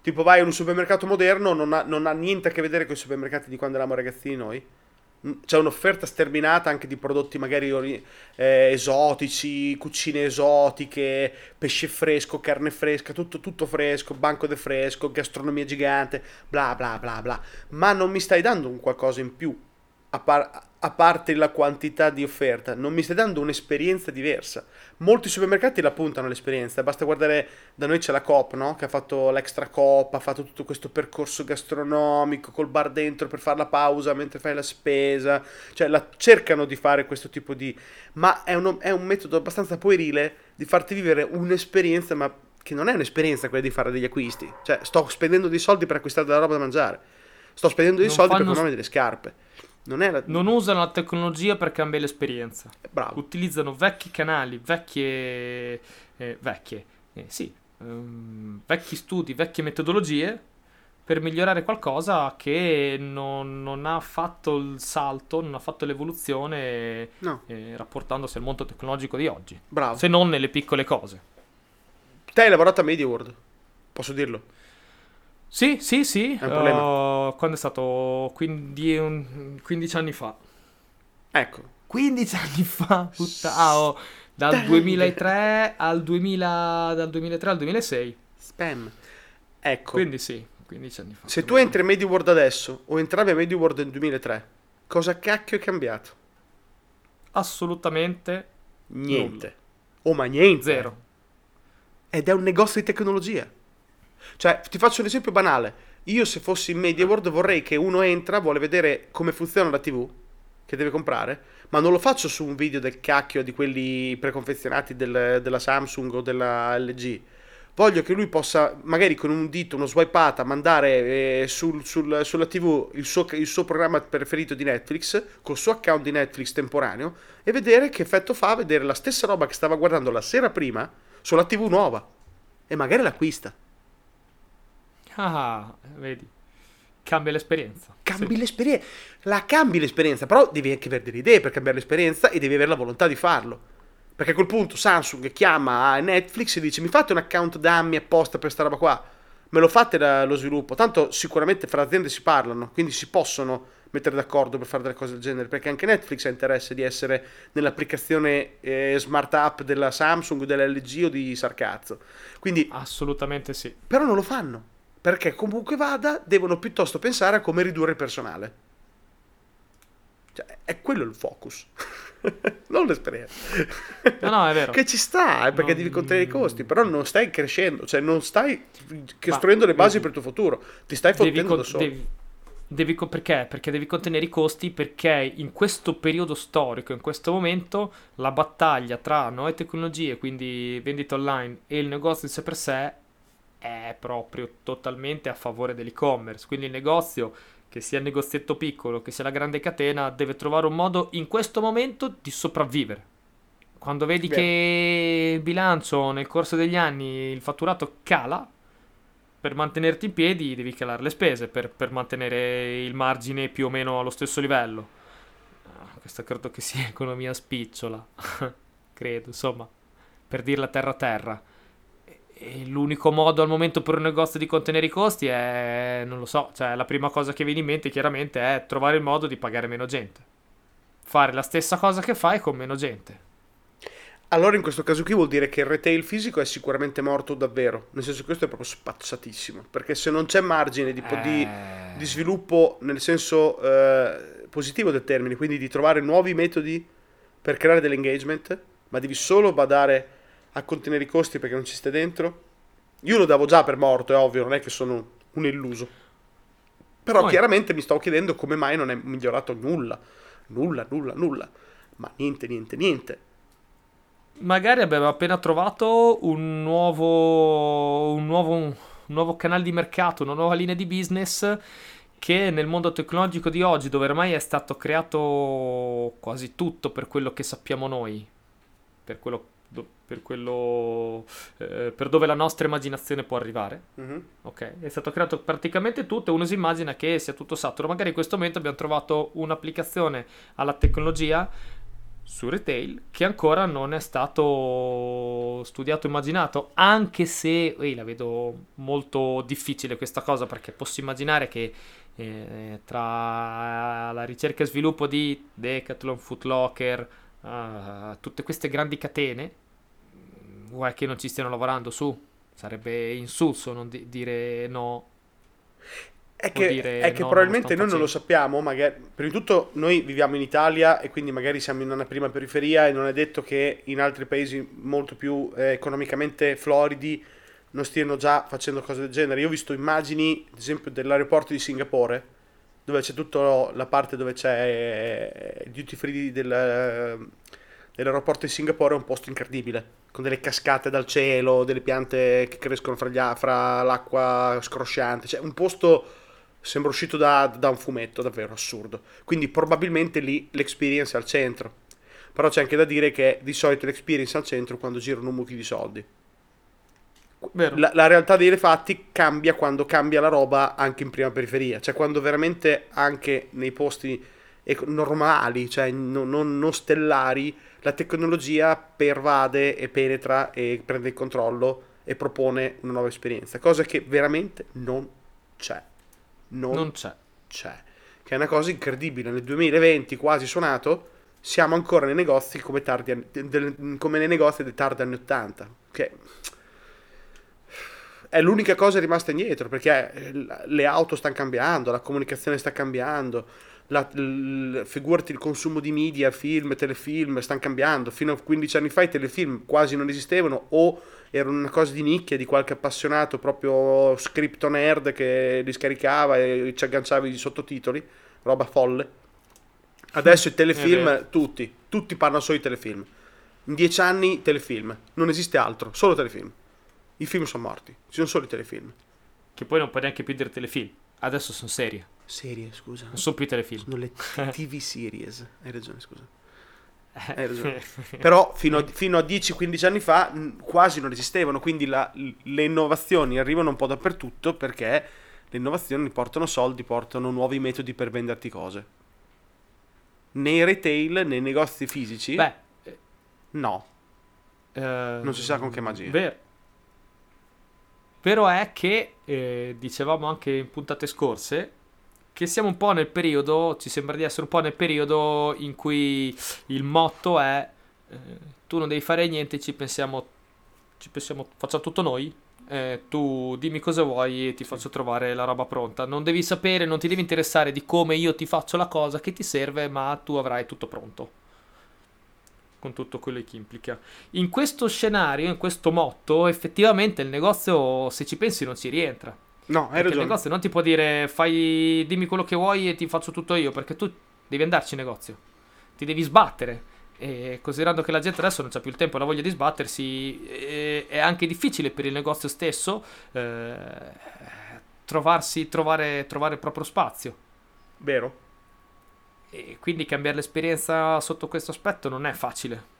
Tipo vai in un supermercato moderno, non ha, non ha niente a che vedere con i supermercati di quando eravamo ragazzini noi. Mm, C'è un'offerta sterminata anche di prodotti magari eh, esotici, cucine esotiche, pesce fresco, carne fresca, tutto, tutto fresco, banco de fresco, gastronomia gigante, bla bla bla bla. Ma non mi stai dando un qualcosa in più, a, par- a parte la quantità di offerta, non mi stai dando un'esperienza diversa. Molti supermercati la puntano l'esperienza, basta guardare, da noi c'è la Coop, no? Che ha fatto l'extra Coop, ha fatto tutto questo percorso gastronomico col bar dentro per fare la pausa mentre fai la spesa, cioè la- cercano di fare questo tipo di... ma è, uno- è un metodo abbastanza puerile di farti vivere un'esperienza, ma che non è un'esperienza quella di fare degli acquisti, cioè sto spendendo dei soldi per acquistare della roba da mangiare, sto spendendo dei Non soldi per fanno- comprarmi delle scarpe, non la... Non usano la tecnologia per cambiare l'esperienza. Bravo. Utilizzano vecchi canali, vecchie... eh, vecchie, eh, sì, ehm, vecchi studi, vecchie metodologie per migliorare qualcosa che non, non ha fatto il salto, non ha fatto l'evoluzione No, eh, rapportandosi al mondo tecnologico di oggi, bravo. se non nelle piccole cose. Te hai lavorato a Media World, posso dirlo? Sì, sì, sì, È un problema. uh, quando è stato? Quindi, un- 15 anni fa. Ecco, 15 anni fa, puttana, oh, dal Dai. 2003 al 2000, dal 2003 al 2006. spam. Ecco, Quindi sì, 15 anni fa. se tu entri a Media World adesso o entravi a Media World nel 2003, cosa cacchio è cambiato? Assolutamente Niente. O ma niente. zero. Ed è un negozio di tecnologia. Cioè, ti faccio un esempio banale. Io se fossi in Media World vorrei che uno entra, vuole vedere come funziona la TV che deve comprare, ma non lo faccio su un video del cacchio di quelli preconfezionati del- della Samsung o della LG. voglio che lui possa, magari con un dito, uno swipeata, mandare eh, sul, sul, sulla TV il suo, il suo, programma preferito di Netflix, col suo account di Netflix temporaneo, e vedere che effetto fa vedere la stessa roba che stava guardando la sera prima sulla TV nuova. E magari l'acquista. Ah, vedi. Cambia l'esperienza. Cambi sì. l'esperienza. La cambi l'esperienza, però devi anche avere delle idee per cambiare l'esperienza e devi avere la volontà di farlo. Perché a quel punto Samsung chiama Netflix e dice mi fate un account dammi apposta per questa roba qua. Me lo fate lo sviluppo. Tanto sicuramente fra aziende si parlano, quindi si possono mettere d'accordo per fare delle cose del genere. Perché anche Netflix ha interesse di essere nell'applicazione eh, smart app della Samsung, dell'LG o di Sarcazzo. Quindi, Assolutamente sì. Però non lo fanno perché comunque vada, devono piuttosto pensare a come ridurre il personale. Cioè, è quello il focus. non l'esperienza. No, no, è vero. che ci sta, eh, perché non... devi contenere i costi, però non stai crescendo, cioè non stai costruendo Ma, le basi devi... per il tuo futuro, ti stai fottendo con... da solo. Devi... Devi, perché? Perché devi contenere i costi perché in questo periodo storico, in questo momento, la battaglia tra nuove tecnologie, quindi vendita online e il negozio in sé per sé è proprio totalmente a favore dell'e-commerce. Quindi il negozio, che sia il negozietto piccolo, che sia la grande catena, deve trovare un modo in questo momento di sopravvivere. Quando vedi Beh. che il bilancio nel corso degli anni, il fatturato cala, per mantenerti in piedi devi calare le spese per, per mantenere il margine più o meno allo stesso livello. Ah, questa credo che sia economia spicciola, credo, insomma, per dirla terra terra. E l'unico modo al momento per un negozio di contenere i costi è, non lo so, cioè la prima cosa che viene in mente chiaramente è trovare il modo di pagare meno gente. Fare la stessa cosa che fai con meno gente. Allora in questo caso qui vuol dire che il retail fisico è sicuramente morto davvero, nel senso che questo è proprio spazzatissimo, perché se non c'è margine di, eh... di, di sviluppo nel senso eh, positivo del termine, quindi di trovare nuovi metodi per creare dell'engagement, ma devi solo badare a contenere i costi perché non ci stai dentro. Io lo davo già per morto, è ovvio, non è che sono un illuso. Però Poi. chiaramente mi sto chiedendo come mai non è migliorato nulla. Nulla, nulla, nulla. Ma niente, niente, niente. Magari abbiamo appena trovato un nuovo, un nuovo, un nuovo canale di mercato, una nuova linea di business che nel mondo tecnologico di oggi, dove ormai è stato creato quasi tutto per quello che sappiamo noi, per quello per quello eh, per dove la nostra immaginazione può arrivare. Mm-hmm. Ok, è stato creato praticamente tutto e uno si immagina che sia tutto saturo. Magari in questo momento abbiamo trovato un'applicazione alla tecnologia su retail che ancora non è stato studiato immaginato anche se ehi, la vedo molto difficile questa cosa perché posso immaginare che eh, tra la ricerca e sviluppo di Decathlon, Footlocker uh, tutte queste grandi catene vuoi che non ci stiano lavorando su? Sarebbe insulso non di- dire no. È che, è che no, probabilmente noi non lo sappiamo, magari, prima di tutto noi viviamo in Italia e quindi magari siamo in una prima periferia e non è detto che in altri paesi molto più eh, economicamente floridi non stiano già facendo cose del genere. Io ho visto immagini, ad esempio, dell'aeroporto di Singapore, dove c'è tutta la parte dove c'è eh, il duty free del, dell'aeroporto di Singapore, è un posto incredibile con delle cascate dal cielo, delle piante che crescono fra, gli, fra l'acqua scrosciante, cioè un posto sembra uscito da, da, un fumetto, davvero assurdo. Quindi probabilmente lì l'experience è al centro. Però c'è anche da dire che di solito l'experience è al centro quando girano mucchi di soldi. La, la, realtà dei fatti cambia quando cambia la roba anche in prima periferia, cioè quando veramente anche nei posti normali, cioè non, non, non stellari, la tecnologia pervade e penetra e prende il controllo e propone una nuova esperienza, cosa che veramente non c'è. Non, non c'è. c'è. Che è una cosa incredibile. Nel 2020, quasi suonato, siamo ancora nei negozi come, tardi, come nei negozi dei tardi anni 80. Che è l'unica cosa rimasta indietro perché le auto stanno cambiando, la comunicazione sta cambiando la, l, figurati il consumo di media, film, telefilm, stanno cambiando. Fino a 15 anni fa i telefilm quasi non esistevano o erano una cosa di nicchia di qualche appassionato proprio scripto nerd che li scaricava e ci agganciava i sottotitoli, roba folle. Adesso i telefilm, tutti, tutti parlano solo di telefilm. In dieci anni telefilm, non esiste altro, solo telefilm. I film sono morti, ci sono solo i telefilm. Che poi non puoi neanche più dire telefilm. Adesso sono serie. Serie, scusa. Non sono più telefilm. Sono le TV series. Hai ragione, scusa. Eh. Hai ragione. Però fino a, fino a 10-15 anni fa mh, quasi non esistevano, quindi la- le innovazioni arrivano un po' dappertutto perché le innovazioni portano soldi, portano nuovi metodi per venderti cose. Nei retail, nei negozi fisici, Beh, no. eh, Non si sa con che magia. Vero. Vero è che, eh, dicevamo anche in puntate scorse, che siamo un po' nel periodo, ci sembra di essere un po' nel periodo in cui il motto è eh, tu non devi fare niente, ci pensiamo, ci pensiamo, facciamo tutto noi. eh, tu dimmi cosa vuoi e ti faccio trovare la roba pronta. Non devi sapere, non ti devi interessare di come io ti faccio la cosa che ti serve, ma tu avrai tutto pronto. Con tutto quello che implica. In questo scenario, in questo motto, effettivamente il negozio, se ci pensi, non ci rientra. No, hai Perché il ragione. negozio non ti può dire fai, dimmi quello che vuoi e ti faccio tutto io, perché tu devi andarci in negozio, ti devi sbattere. E considerando che la gente adesso non ha più il tempo e la voglia di sbattersi, è anche difficile per il negozio stesso eh, trovarsi, trovare, trovare il proprio spazio. Vero? E quindi cambiare l'esperienza sotto questo aspetto non è facile.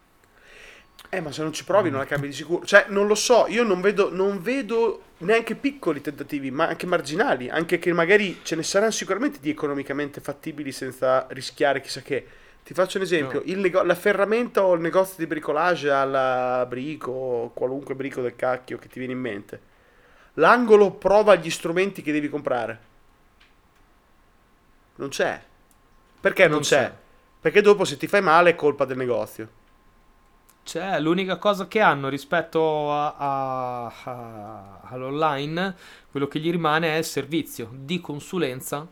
Eh, ma se non ci provi non la cambi di sicuro. Cioè, non lo so, io non vedo, non vedo neanche piccoli tentativi, ma anche marginali. Anche che magari ce ne saranno sicuramente di economicamente fattibili senza rischiare chissà che. Ti faccio un esempio: No. il nego- la ferramenta o il negozio di bricolage alla brico, qualunque brico del cacchio che ti viene in mente. L'angolo prova gli strumenti che devi comprare. Non c'è. Perché non, Non c'è? c'è. Perché dopo se ti fai male è colpa del negozio. Cioè, l'unica cosa che hanno rispetto a- a- a- all'online, quello che gli rimane è il servizio di consulenza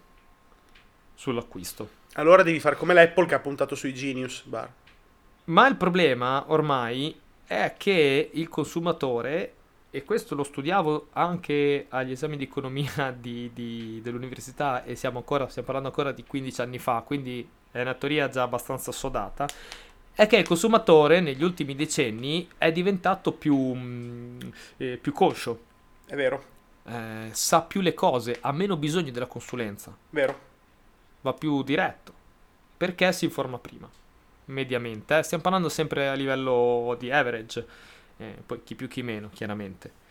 sull'acquisto. Allora devi fare come l'Apple che ha puntato sui Genius Bar. Ma il problema ormai è che il consumatore, e questo lo studiavo anche agli esami di economia di- di- dell'università e siamo, ancora, stiamo parlando ancora di 15 anni fa, quindi è una teoria già abbastanza assodata, è che il consumatore negli ultimi decenni è diventato più, mm, eh, più conscio, È vero, eh, sa più le cose, ha meno bisogno della consulenza vero. va più diretto perché si informa prima mediamente eh. stiamo parlando sempre a livello di average eh, poi chi più chi meno chiaramente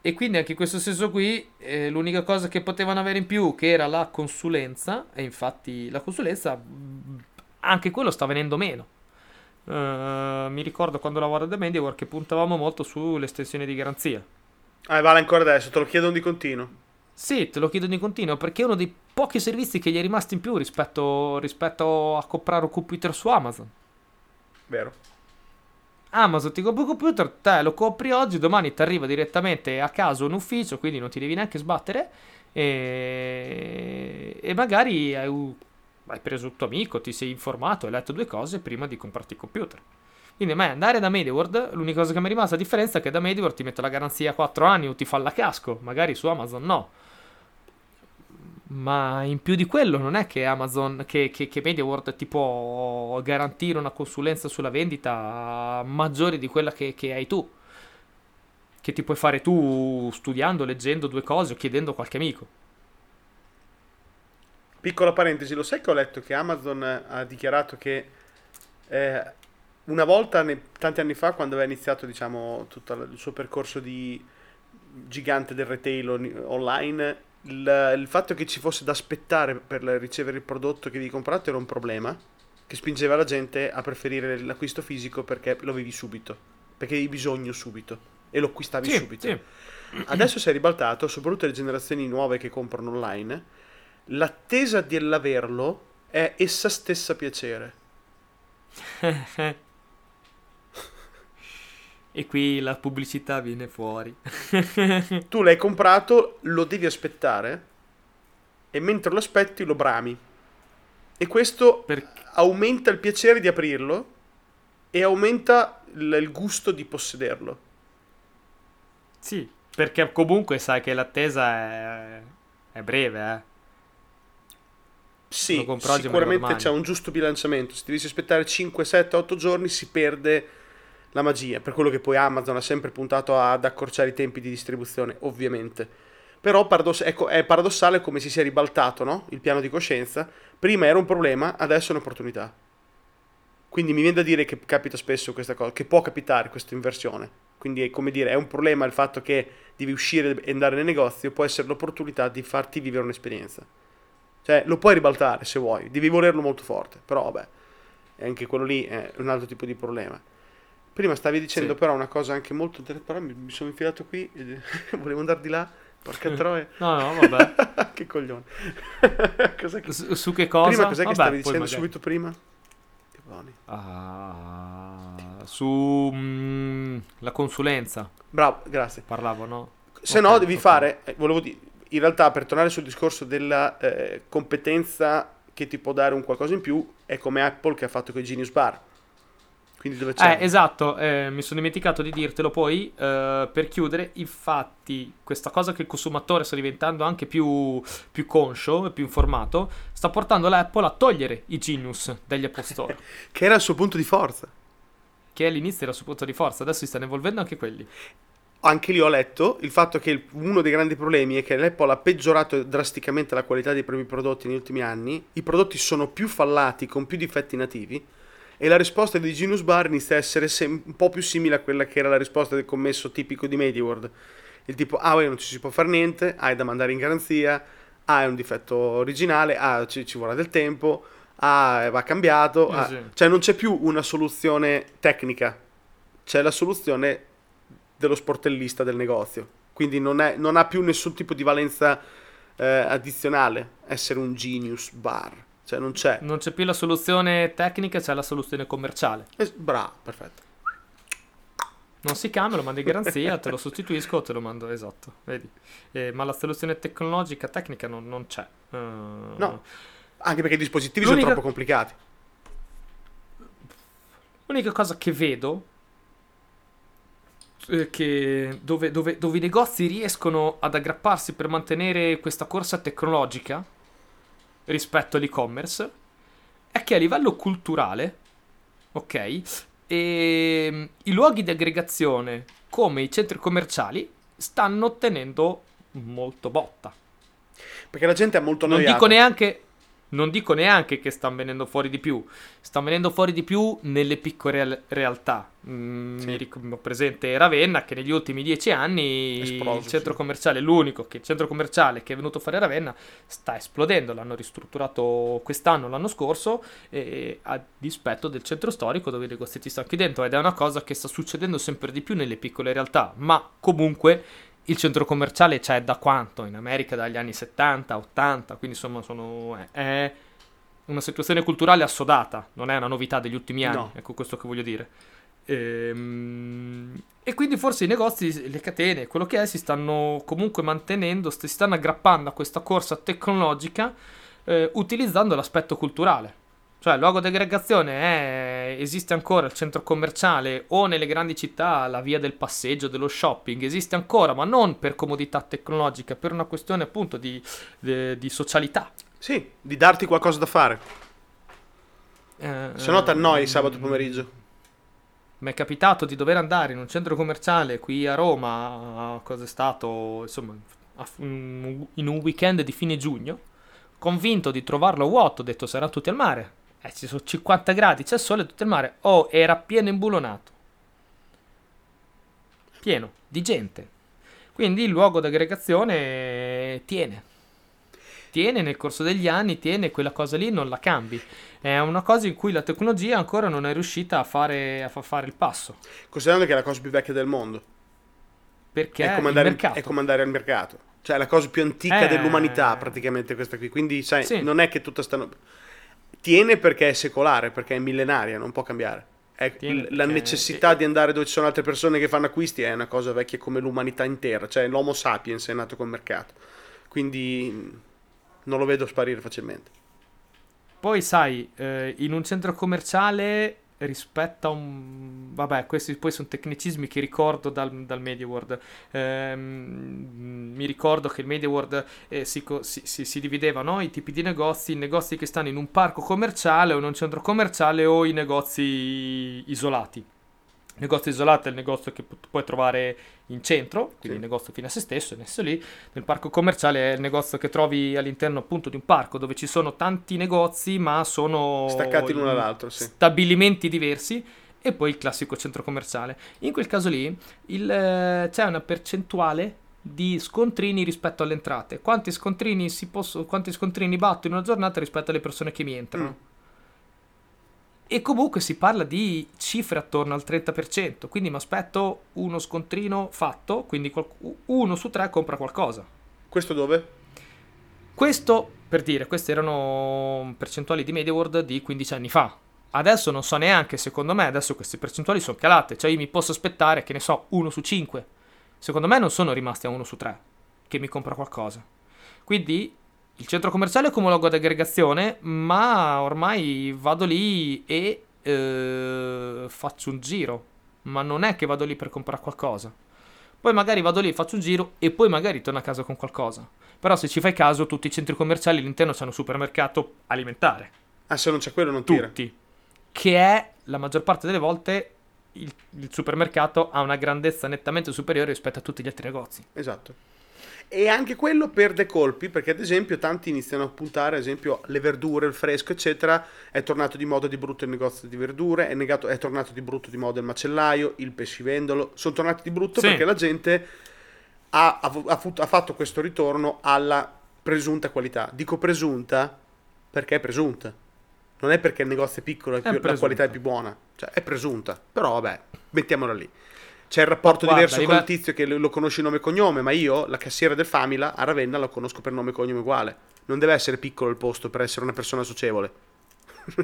e quindi anche in questo senso qui eh, l'unica cosa che potevano avere in più che era la consulenza e infatti la consulenza mh, anche quello sta venendo meno Eh, mi ricordo quando lavoravo da MediaWork che puntavamo molto sull'estensione di garanzia Ah, vale ancora adesso, te lo chiedono di continuo. Sì, te lo chiedo di continuo perché è uno dei pochi servizi che gli è rimasto in più rispetto, rispetto a comprare un computer su Amazon. Vero. Amazon ti compra un computer, te lo compri oggi, domani ti arriva direttamente a casa un ufficio, quindi non ti devi neanche sbattere. E, e magari hai, un- hai preso il tuo amico, ti sei informato, hai letto due cose prima di comprarti il computer. Quindi me andare da MediaWorld, l'unica cosa che mi è rimasta a differenza è che da MediaWorld ti mette la garanzia a 4 anni o ti fa la casco, magari su Amazon no. Ma in più di quello non è che Amazon, che, che, che MediaWorld ti può garantire una consulenza sulla vendita maggiore di quella che, che hai tu. Che ti puoi fare tu studiando, leggendo due cose o chiedendo a qualche amico. Piccola parentesi, lo sai che ho letto che Amazon ha dichiarato che eh, una volta, ne- tanti anni fa, quando aveva iniziato, diciamo, tutto il suo percorso di gigante del retail on- online, il, il fatto che ci fosse da aspettare per ricevere il prodotto che avevi comprato era un problema che spingeva la gente a preferire l'acquisto fisico perché lo avevi subito, perché avevi bisogno subito e lo acquistavi subito. sì. Adesso si è ribaltato, soprattutto le generazioni nuove che comprano online, l'attesa dell'averlo è essa stessa piacere. e qui la pubblicità viene fuori. Tu l'hai comprato, lo devi aspettare e mentre lo aspetti lo brami. E questo Per- aumenta il piacere di aprirlo e aumenta il, il gusto di possederlo. Sì, perché comunque sai che l'attesa è, è breve, eh. Sì, sicuramente c'è un giusto bilanciamento. Se devi aspettare 5, 7, 8 giorni si perde la magia, per quello che poi Amazon ha sempre puntato ad accorciare i tempi di distribuzione, ovviamente. Però paradoss- ecco, è paradossale come si sia ribaltato no? il piano di coscienza. Prima era un problema, adesso è un'opportunità. Quindi mi viene da dire che capita spesso questa cosa, che può capitare questa inversione. Quindi è come dire, è un problema il fatto che devi uscire e andare nel negozio, può essere l'opportunità di farti vivere un'esperienza. Cioè, lo puoi ribaltare se vuoi, devi volerlo molto forte, però vabbè, anche quello lì è un altro tipo di problema. Prima stavi dicendo Sì. però una cosa anche molto interessante, però mi, mi sono infilato qui, e volevo andare di là, porca troia. No, no, vabbè. che coglione. Che... Su, su che cosa? Prima cos'è che Vabbè, stavi poi dicendo magari. subito prima? Che buoni. Ah, su mm, la consulenza Bravo, grazie. parlavo, no? Se Ok, no devi ok. fare, eh, volevo dire, in realtà per tornare sul discorso della eh, competenza che ti può dare un qualcosa in più, è come Apple che ha fatto con i Genius Bar. Quindi dove c'è... Eh, esatto, eh, mi sono dimenticato di dirtelo poi, eh, per chiudere, infatti questa cosa che il consumatore sta diventando anche più, più conscio e più informato, sta portando l'Apple a togliere i Genius dagli Apple Store, Che era il suo punto di forza. che all'inizio era il suo punto di forza, adesso si stanno evolvendo anche quelli. Anche lì ho letto il fatto che uno dei grandi problemi è che l'Apple ha peggiorato drasticamente la qualità dei propri prodotti negli ultimi anni. I prodotti sono più fallati, con più difetti nativi. E la risposta di Genius Bar inizia a essere sem- un po' più simile a quella che era la risposta del commesso tipico di MediaWorld. Il tipo, ah, uè, non ci si può fare niente, ah, è da mandare in garanzia, ah, è un difetto originale, ah, ci, ci vorrà del tempo, ah, va cambiato. Eh, ah. sì. Cioè non c'è più una soluzione tecnica, c'è la soluzione dello sportellista del negozio. Quindi non, è- non ha più nessun tipo di valenza eh, addizionale essere un genius bar. Cioè non c'è. Non c'è più la soluzione tecnica, c'è la soluzione commerciale. Eh, bravo, perfetto. Non si cambia, lo mando in garanzia, te lo sostituisco, te lo mando, esatto, vedi. Eh, ma la soluzione tecnologica, tecnica non, non c'è. Eh, No. Anche perché i dispositivi L'unica- sono troppo complicati. L'unica cosa che vedo che dove, dove- dove i negozi riescono ad aggrapparsi per mantenere questa corsa tecnologica rispetto all'e-commerce è che a livello culturale, ok, e i luoghi di aggregazione come i centri commerciali stanno ottenendo molto botta. Perché la gente è molto Non annoiata. dico neanche. Non dico neanche che stanno venendo fuori di più, stanno venendo fuori di più nelle piccole real- realtà. Mm, Sì. Mi ric- ho presente Ravenna che negli ultimi dieci anni Esploso, il centro sì. commerciale, l'unico che centro commerciale che è venuto fuori a Ravenna sta esplodendo. L'hanno ristrutturato quest'anno, l'anno scorso, e a dispetto del centro storico dove i negozietti stanno chiudendo. Ed è una cosa che sta succedendo sempre di più nelle piccole realtà, ma comunque il centro commerciale c'è da quanto? In America dagli anni 70, 80, quindi insomma sono, è- è una situazione culturale assodata, non è una novità degli ultimi anni, No. ecco questo che voglio dire. Ehm, E quindi forse i negozi, le catene, quello che è, si stanno comunque mantenendo, si stanno aggrappando a questa corsa tecnologica eh, utilizzando l'aspetto culturale. Cioè, il luogo di aggregazione è, esiste ancora il centro commerciale o nelle grandi città la via del passeggio, dello shopping, esiste ancora, ma non per comodità tecnologica, per una questione appunto di, di- di socialità. Sì, di darti qualcosa da fare. Eh, Se no ti annoi mm, sabato pomeriggio. Mi è capitato di dover andare in un centro commerciale qui a Roma, cosa è stato, insomma, in un weekend di fine giugno, convinto di trovarlo vuoto, ho detto saranno tutti al mare. Eh, ci sono 50 gradi, c'è sole, tutto il mare. Oh, era pieno imbulonato. Pieno di gente. Quindi il luogo d'aggregazione tiene. Tiene nel corso degli anni, tiene quella cosa lì, non la cambi. È una cosa in cui la tecnologia ancora non è riuscita a fare, a far fare il passo. Considerando che è la cosa più vecchia del mondo. Perché è, come il andare, è come andare al mercato. Cioè, è la cosa più antica Eh. dell'umanità, praticamente, questa qui. Quindi, sai, Sì. non è che tutta stanno... Tiene perché è secolare, perché è millenaria, non può cambiare. Tiene la necessità di andare dove ci sono altre persone che fanno acquisti è una cosa vecchia come l'umanità intera. Cioè, l'Homo sapiens è nato col mercato. Quindi, non lo vedo sparire facilmente. Poi, sai, eh, in un centro commerciale rispetto a un... Vabbè, questi poi sono tecnicismi che ricordo dal, dal MediaWorld. Ehm, mi ricordo che il MediaWorld eh, si, co- si, si- si divideva, no? I tipi di negozi, i negozi che stanno in un parco commerciale o in un centro commerciale o i negozi isolati. Il negozio isolato è il negozio che pu- puoi trovare in centro, quindi Sì. il negozio fine a se stesso, è messo lì. Nel parco commerciale è il negozio che trovi all'interno appunto di un parco dove ci sono tanti negozi, ma sono Staccati l'uno dall'altro, sì. stabilimenti diversi. E poi il classico centro commerciale. In quel caso lì il, eh, c'è una percentuale di scontrini rispetto alle entrate. Quanti scontrini, si possono, quanti scontrini batto in una giornata rispetto alle persone che mi entrano. Mm. E comunque si parla di cifre attorno al 30%, quindi mi aspetto uno scontrino fatto, quindi uno su tre compra qualcosa. Questo dove? Questo, per dire, queste erano percentuali di MediaWorld di 15 anni fa. Adesso non so neanche, secondo me, adesso queste percentuali sono calate, cioè io mi posso aspettare, che ne so, uno su 5. Secondo me non sono rimasti a uno su 3 che mi compra qualcosa. Quindi il centro commerciale è come logo di aggregazione, ma ormai vado lì e eh, faccio un giro. Ma non è che vado lì per comprare qualcosa. Poi magari vado lì, faccio un giro e poi magari torno a casa con qualcosa. Però se ci fai caso, tutti i centri commerciali all'interno c'hanno un supermercato alimentare. Ah, se non c'è quello non tira. Tutti. Che è, la maggior parte delle volte, il, il supermercato ha una grandezza nettamente superiore rispetto a tutti gli altri negozi. Esatto. E anche quello perde colpi perché ad esempio tanti iniziano a puntare ad esempio le verdure, il fresco eccetera, è tornato di moda di brutto il negozio di verdure, è, negato- è tornato di brutto di moda il macellaio, il pescivendolo, sono tornati di brutto Sì. perché la gente ha, ha- ha fatto questo ritorno alla presunta qualità. Dico presunta perché è presunta, non è perché il negozio è piccolo e la qualità è più buona, cioè è presunta, però vabbè, mettiamola lì. C'è il rapporto guarda, diverso live- col tizio che lo conosci nome e cognome, ma io, la cassiera del Famila, a Ravenna la conosco per nome e cognome uguale. Non deve essere piccolo il posto per essere una persona socievole.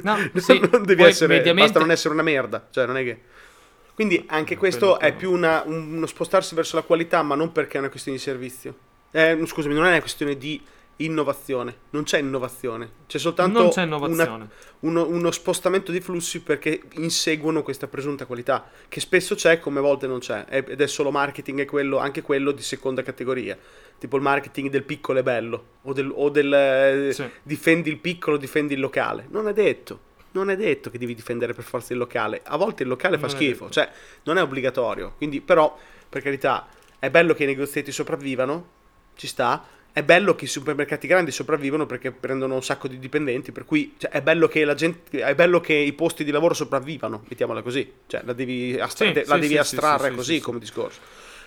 No, sì, non devi poi essere, mediamente- basta non essere una merda. Cioè, non è che... Quindi anche questo è più una- un- uno spostarsi verso la qualità, ma non perché è una questione di servizio. Eh, scusami, non è una questione di innovazione. Non c'è innovazione. C'è soltanto c'è una- innovazione. uno, uno spostamento di flussi perché inseguono questa presunta qualità, che spesso c'è, come a volte non c'è, ed è solo marketing, è quello, anche quello di seconda categoria, tipo il marketing del piccolo è bello, o del, o del, eh, Sì. difendi il piccolo, difendi il locale, non è detto. Non è detto che devi difendere per forza il locale, a volte il locale fa Non è schifo, detto. cioè non è obbligatorio, quindi però per carità è bello che i negozietti sopravvivano, ci sta, è bello che i supermercati grandi sopravvivono perché prendono un sacco di dipendenti, per cui cioè, è, bello che la gente, è bello che i posti di lavoro sopravvivano, mettiamola così, cioè la devi, astra- Sì, la sì, devi sì, astrarre sì, così sì, sì. come discorso.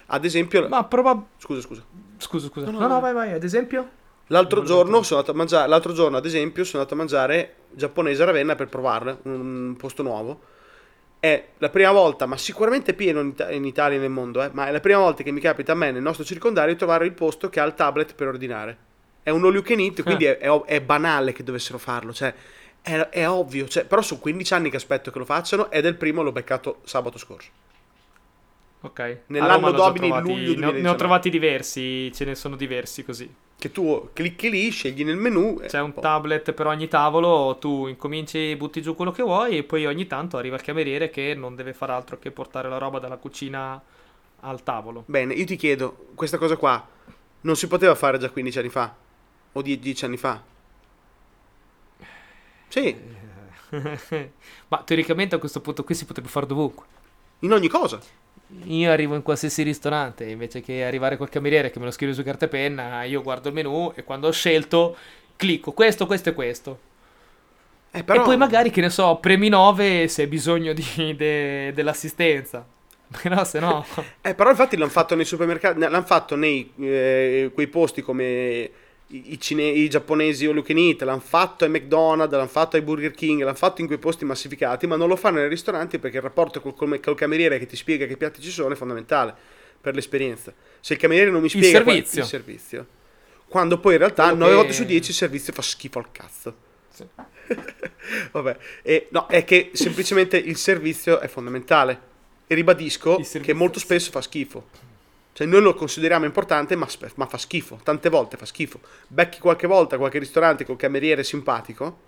Ad esempio, Ma probabilmente... scusa, scusa. Scusa, scusa. No, No, no, no, no. vai, vai. Ad esempio? L'altro giorno, volevo sono andato a mangiare, l'altro giorno, ad esempio, sono andato a mangiare giapponese a Ravenna per provarla, un posto nuovo. È la prima volta, ma sicuramente pieno in, Ita- in Italia e nel mondo, eh, ma è la prima volta che mi capita a me nel nostro circondario di trovare il posto che ha il tablet per ordinare. È un all you can eat, quindi è, è ov- è banale che dovessero farlo, cioè è, è ovvio, cioè, però sono 15 anni che aspetto che lo facciano ed è il primo l'ho beccato sabato scorso. Ok. Nell'anno Domini, trovati- luglio ne ho- Ne ho 2019. trovati diversi, ce ne sono diversi così. Che tu clicchi lì, scegli nel menu. C'è un boh. tablet per ogni tavolo, tu incominci, butti giù quello che vuoi e poi ogni tanto arriva il cameriere che non deve fare altro che portare la roba dalla cucina al tavolo. Bene, io ti chiedo, questa cosa qua non si poteva fare già 15 anni fa? O 10 anni fa? Sì, Ma teoricamente a questo punto qui si potrebbe fare dovunque. in ogni cosa. Io arrivo in qualsiasi ristorante, invece che arrivare col cameriere che me lo scrive su carta e penna, io guardo il menù e quando ho scelto clicco questo, questo e questo. Eh, però... E poi magari, che ne so, premi 9 se hai bisogno di- de- dell'assistenza. Però se no... Eh, però infatti l'hanno fatto nei supermercati, l'hanno fatto nei eh, quei posti come i, i cine- i giapponesi o l'Ukenit, l'hanno fatto ai McDonald's, l'hanno fatto ai Burger King, l'hanno fatto in quei posti massificati, ma non lo fanno nei ristoranti perché il rapporto col, col- col cameriere che ti spiega che piatti ci sono è fondamentale per l'esperienza. Se il cameriere non mi spiega qual- servizio. il servizio, quando poi in realtà Quello 9 che- volte su 10 il servizio fa schifo al cazzo. Vabbè, e, no, è che semplicemente il servizio è fondamentale. E ribadisco Il che molto sì. spesso fa schifo. Cioè, noi lo consideriamo importante, ma, ma fa schifo. Tante volte fa schifo. Becchi qualche volta qualche ristorante col cameriere simpatico,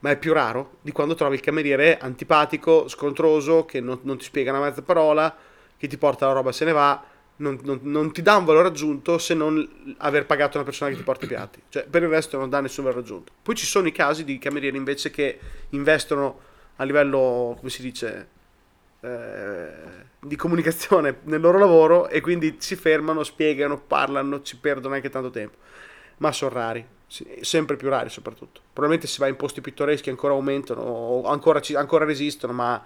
ma è più raro di quando trovi il cameriere antipatico, scontroso, che non, non ti spiega una mezza parola, che ti porta la roba e se ne va. Non, non- non ti dà un valore aggiunto se non aver pagato una persona che ti porta i piatti. Cioè, per il resto non dà nessun valore aggiunto. Poi ci sono i casi di camerieri invece che investono a livello, come si dice, eh, di comunicazione nel loro lavoro e quindi si fermano, spiegano, parlano, ci perdono anche tanto tempo. Ma sono rari, sempre più rari soprattutto. Probabilmente si va in posti pittoreschi ancora aumentano, o ancora, ancora resistono, ma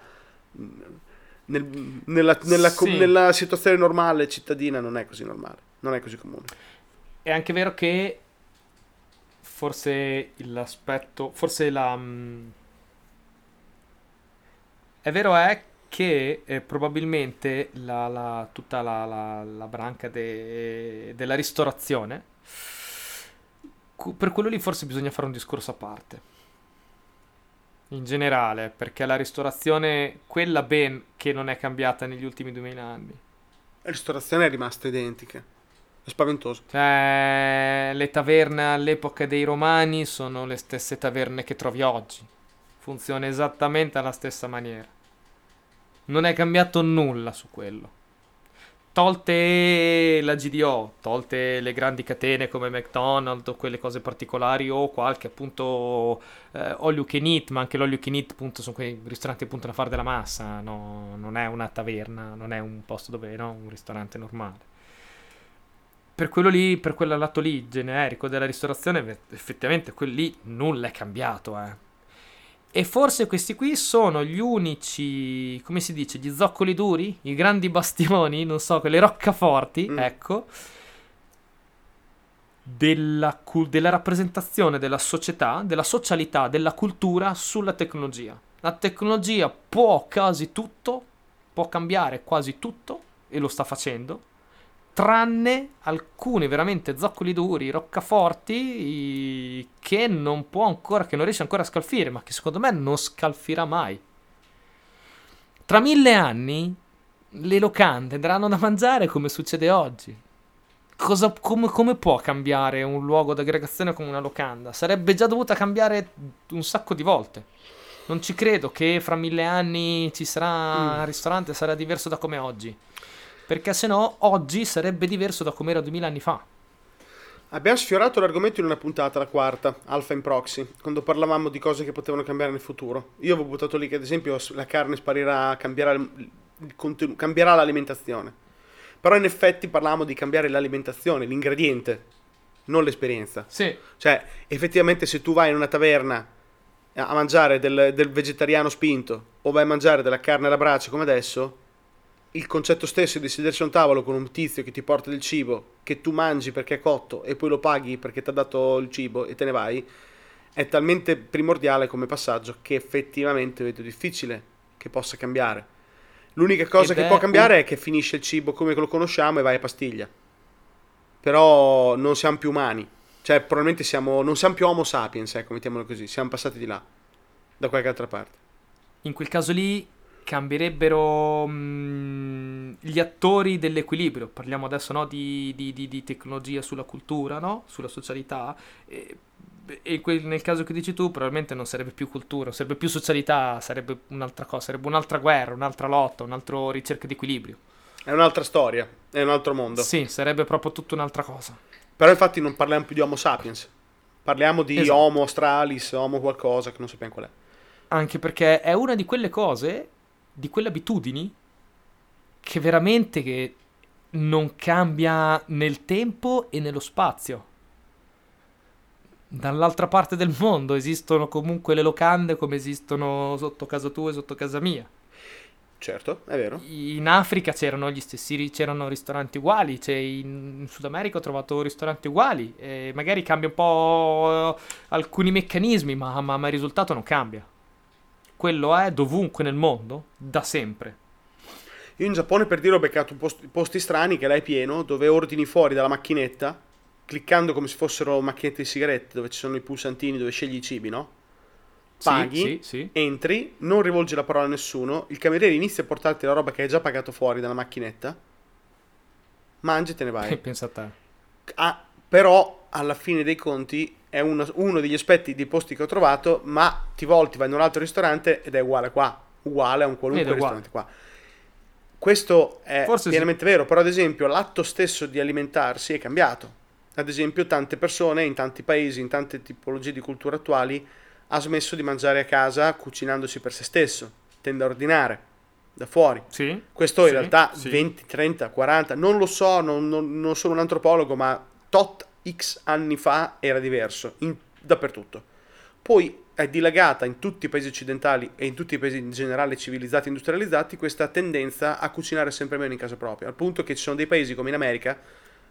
nel, nella, nella, sì. nella situazione normale cittadina non è così normale, non è così comune. È anche vero che forse l'aspetto, forse la... È vero è che eh, probabilmente la, la, tutta la, la branca de, della ristorazione, per quello lì forse bisogna fare un discorso a parte in generale, perché la ristorazione, quella ben che non è cambiata negli ultimi 2000 anni. La ristorazione è rimasta identica. È spaventoso. Cioè, le taverne all'epoca dei romani sono le stesse taverne che trovi oggi. Funziona esattamente alla stessa maniera. Non è cambiato nulla su quello tolte la GDO, tolte le grandi catene come McDonald's o quelle cose particolari o qualche appunto eh, all you can eat, ma anche you can eat appunto sono quei ristoranti appunto da fare della massa, no? non è una taverna, non è un posto dove, no, un ristorante normale. Per quello lì, per quel lato lì generico della ristorazione, effettivamente quello lì nulla è cambiato, eh e forse questi qui sono gli unici, come si dice, gli zoccoli duri, i grandi bastioni, non so, quelle roccaforti, mm. ecco, della, della rappresentazione della società, della socialità, della cultura sulla tecnologia. La tecnologia può quasi tutto, può cambiare quasi tutto, e lo sta facendo, tranne alcuni veramente zoccoli duri, roccaforti che non può ancora, che non riesce ancora a scalfire, ma che secondo me non scalfirà mai. Tra mille anni le locande andranno da mangiare come succede oggi. Cosa, come, come, può cambiare un luogo d'aggregazione come una locanda? Sarebbe già dovuta cambiare un sacco di volte. Non ci credo che fra mille anni ci sarà mm. un ristorante sarà diverso da come oggi perché se no oggi sarebbe diverso da come era 2000 anni fa. Abbiamo sfiorato l'argomento in una puntata, la quarta, Alpha in Proxy, quando parlavamo di cose che potevano cambiare nel futuro. Io avevo buttato lì che ad esempio la carne sparirà, cambierà, conten- cambierà l'alimentazione. Però in effetti parlavamo di cambiare l'alimentazione, l'ingrediente, non l'esperienza. Sì. Cioè, effettivamente se tu vai in una taverna a mangiare del, del vegetariano spinto o vai a mangiare della carne alla brace come adesso, il concetto stesso di sedersi a un tavolo con un tizio che ti porta del cibo, che tu mangi perché è cotto e poi lo paghi perché ti ha dato il cibo e te ne vai, è talmente primordiale come passaggio che effettivamente vedo difficile che possa cambiare. L'unica cosa Ed che può cambiare è che finisce il cibo come lo conosciamo e vai a pastiglia. Però non siamo più umani. Cioè, probabilmente siamo, non siamo più Homo sapiens, ecco, mettiamolo così. Siamo passati di là, da qualche altra parte. In quel caso lì cambierebbero mh, gli attori dell'equilibrio. Parliamo adesso no, di, di, di, di, tecnologia sulla cultura, no? sulla socialità. E, e que- nel caso che dici tu, probabilmente non sarebbe più cultura, sarebbe più socialità, sarebbe un'altra cosa, sarebbe un'altra guerra, un'altra lotta, un'altra ricerca di equilibrio. È un'altra storia, è un altro mondo. Sì, sarebbe proprio tutta un'altra cosa. Però infatti non parliamo più di Homo sapiens, parliamo di esatto. Homo australis, Homo qualcosa che non sappiamo qual è. Anche perché è una di quelle cose di quelle abitudini che veramente che non cambia nel tempo e nello spazio. Dall'altra parte del mondo esistono comunque le locande come esistono sotto casa tua e sotto casa mia. Certo, è vero. In Africa c'erano gli stessi c'erano ristoranti uguali, cioè in Sud America ho trovato ristoranti uguali, magari cambia un po' alcuni meccanismi, ma, ma, ma il risultato non cambia quello è dovunque nel mondo, da sempre. Io in Giappone per dire ho beccato posti, posti strani che là è pieno, dove ordini fuori dalla macchinetta, cliccando come se fossero macchinette di sigarette, dove ci sono i pulsantini dove scegli i cibi, no? Paghi, sì, sì, sì. entri, non rivolgi la parola a nessuno, il cameriere inizia a portarti la roba che hai già pagato fuori dalla macchinetta, mangi e te ne vai. Pensa a te. Ah, però alla fine dei conti è uno, uno, degli aspetti dei posti che ho trovato, ma ti volti, vai in un altro ristorante ed è uguale qua, uguale a un qualunque ristorante qua. Questo è Forse pienamente sì. vero, però ad esempio l'atto stesso di alimentarsi è cambiato. Ad esempio tante persone in tanti paesi, in tante tipologie di cultura attuali, ha smesso di mangiare a casa cucinandosi per se stesso, tende a ordinare. da fuori. Sì. Questo in Sì, realtà sì. 20, 30, 40, non lo so, non, non- non sono un antropologo, ma tot x anni fa era diverso, in- dappertutto. Poi è dilagata in tutti i paesi occidentali e in tutti i paesi in generale civilizzati e industrializzati questa tendenza a cucinare sempre meno in casa propria, al punto che ci sono dei paesi come in America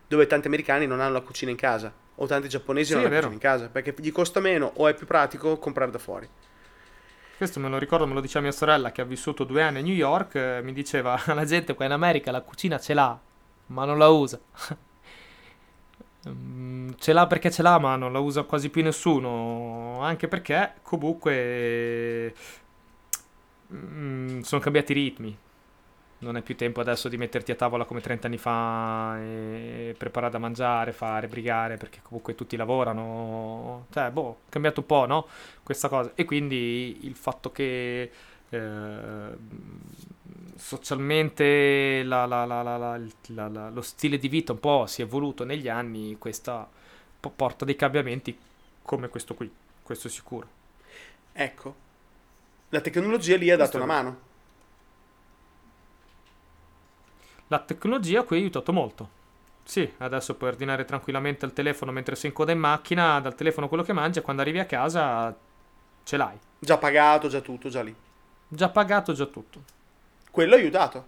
dove tanti americani non hanno la cucina in casa o tanti giapponesi Sì, non hanno la cucina in casa perché gli costa meno o è più pratico comprare da fuori. Questo me lo ricordo, me lo diceva mia sorella che ha vissuto due anni a New York. eh, mi diceva: La gente qua in America la cucina ce l'ha, ma non la usa. Mm, ce l'ha perché ce l'ha, ma non la usa quasi più nessuno. Anche perché comunque mm, sono cambiati i ritmi. Non è più tempo adesso di metterti a tavola come 30 anni fa e preparare da mangiare, fare, brigare, perché comunque tutti lavorano. Cioè, boh, è cambiato un po', no? Questa cosa. E quindi il fatto che eh, socialmente la- la- la- la- la- il- la- la- lo stile di vita un po' si è evoluto negli anni, questa po- porta dei cambiamenti come questo qui, questo è sicuro. Ecco, la tecnologia lì ha dato Questo è una mano. La tecnologia qui ha aiutato molto. Sì, adesso puoi ordinare tranquillamente al telefono mentre sei in coda in macchina, dal telefono quello che mangi e quando arrivi a casa ce l'hai. Già pagato, già tutto, già lì. Già pagato, già tutto. Quello ha aiutato.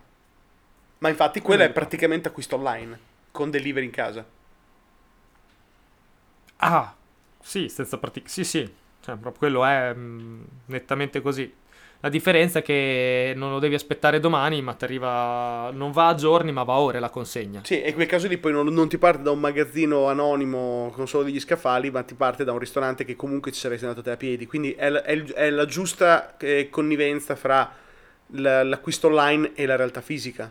Ma infatti Quello è praticamente acquisto online, con delivery in casa. Ah, sì, senza pratica. Sì, sì, cioè, proprio quello è mm, nettamente così. La differenza è che non lo devi aspettare domani, ma ti arriva. Non va a giorni, ma va a ore la consegna. Sì, e in quel caso lì poi non, non ti parte da un magazzino anonimo con solo degli scaffali, ma ti parte da un ristorante che comunque ci saresti andato te a piedi. Quindi è, la- è è la giusta eh, connivenza fra l'acquisto online e la realtà fisica.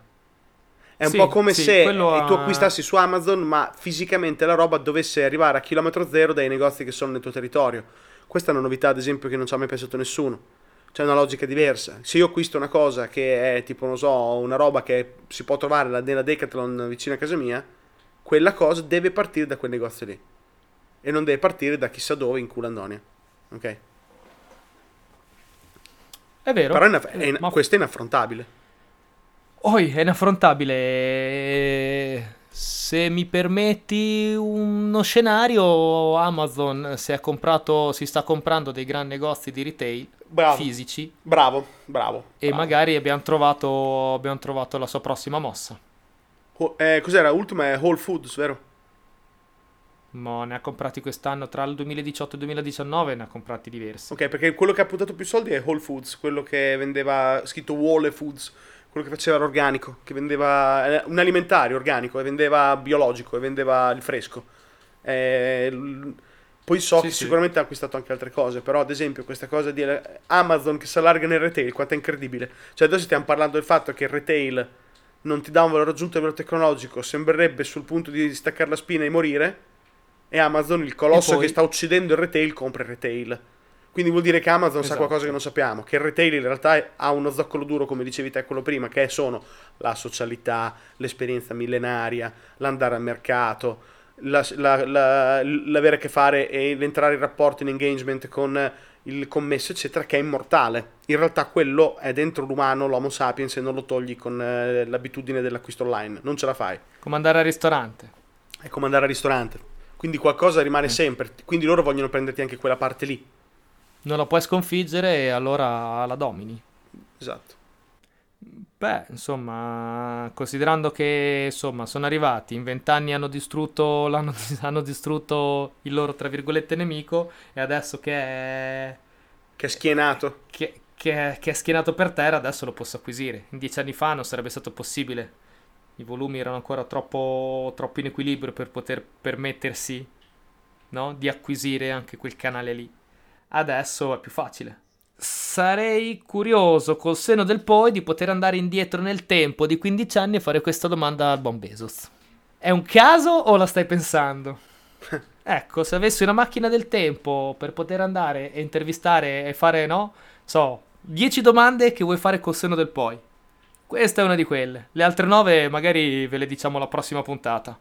È un Sì, po' come sì, se quello eh, tu acquistassi su Amazon, ma fisicamente la roba dovesse arrivare a chilometro zero dai negozi che sono nel tuo territorio. Questa è una novità, ad esempio, che non ci ha mai pensato nessuno. C'è una logica diversa. Se io acquisto una cosa che è tipo, non so, una roba che si può trovare la- nella Decathlon vicino a casa mia, quella cosa deve partire da quel negozio lì. E non deve partire da chissà dove in Culandonia. Ok? È vero. Però è inaff- è in- Ma- questo è inaffrontabile. Oi, è inaffrontabile. Se mi permetti uno scenario, Amazon si comprato, si sta comprando dei gran negozi di retail Bravo, fisici bravo, bravo. e bravo. magari abbiamo trovato, abbiamo trovato la sua prossima mossa. Ho- eh, cos'era? Ultima è Whole Foods, vero? Ma ne ha comprati quest'anno tra il 2018 e il 2019, ne ha comprati diversi. Ok, perché quello che ha puntato più soldi è Whole Foods, quello che vendeva scritto Whole Foods, quello che faceva l'organico, che vendeva eh, un alimentare organico, e vendeva biologico, e vendeva il fresco. Eh, poi so Sì, che sì. sicuramente ha acquistato anche altre cose, però ad esempio questa cosa di eh, Amazon che si allarga nel retail, quanto è incredibile. Cioè adesso stiamo parlando del fatto che il retail non ti dà un valore aggiunto a livello tecnologico, sembrerebbe sul punto di staccare la spina e morire, e Amazon, il colosso poi- che sta uccidendo il retail, compra il retail. Quindi vuol dire che Amazon sa Esatto. qualcosa che non sappiamo, che il retail in realtà è- ha uno zoccolo duro, come dicevi te quello prima, che sono la socialità, l'esperienza millenaria, l'andare al mercato, la- la- la- l'avere a che fare e l'entrare in rapporto, in engagement con il commesso, eccetera, che è immortale. In realtà quello è dentro l'umano, l'homo sapiens, e non lo togli con eh, l'abitudine dell'acquisto online. Non ce la fai. Come andare al ristorante. È come andare al ristorante. Quindi qualcosa rimane sempre. Quindi loro vogliono prenderti anche quella parte lì. Non la puoi sconfiggere e allora la domini. Esatto. Beh, insomma, considerando che insomma, sono arrivati, in vent'anni hanno distrutto, hanno distrutto il loro, tra virgolette, nemico, e adesso che è, Che è schienato. che, che che è schienato per terra, adesso lo posso acquisire. In dieci anni fa non sarebbe stato possibile. I volumi erano ancora troppo, troppo in equilibrio per poter permettersi, no, di acquisire anche quel canale lì. Adesso è più facile. Sarei curioso col seno del poi di poter andare indietro nel tempo di 15 anni e fare questa domanda al buon Bezos. È un caso o la stai pensando? Ecco, se avessi una macchina del tempo per poter andare e intervistare e fare, no? So, 10 domande che vuoi fare col seno del poi. Questa è una di quelle. Le altre 9 magari ve le diciamo la prossima puntata.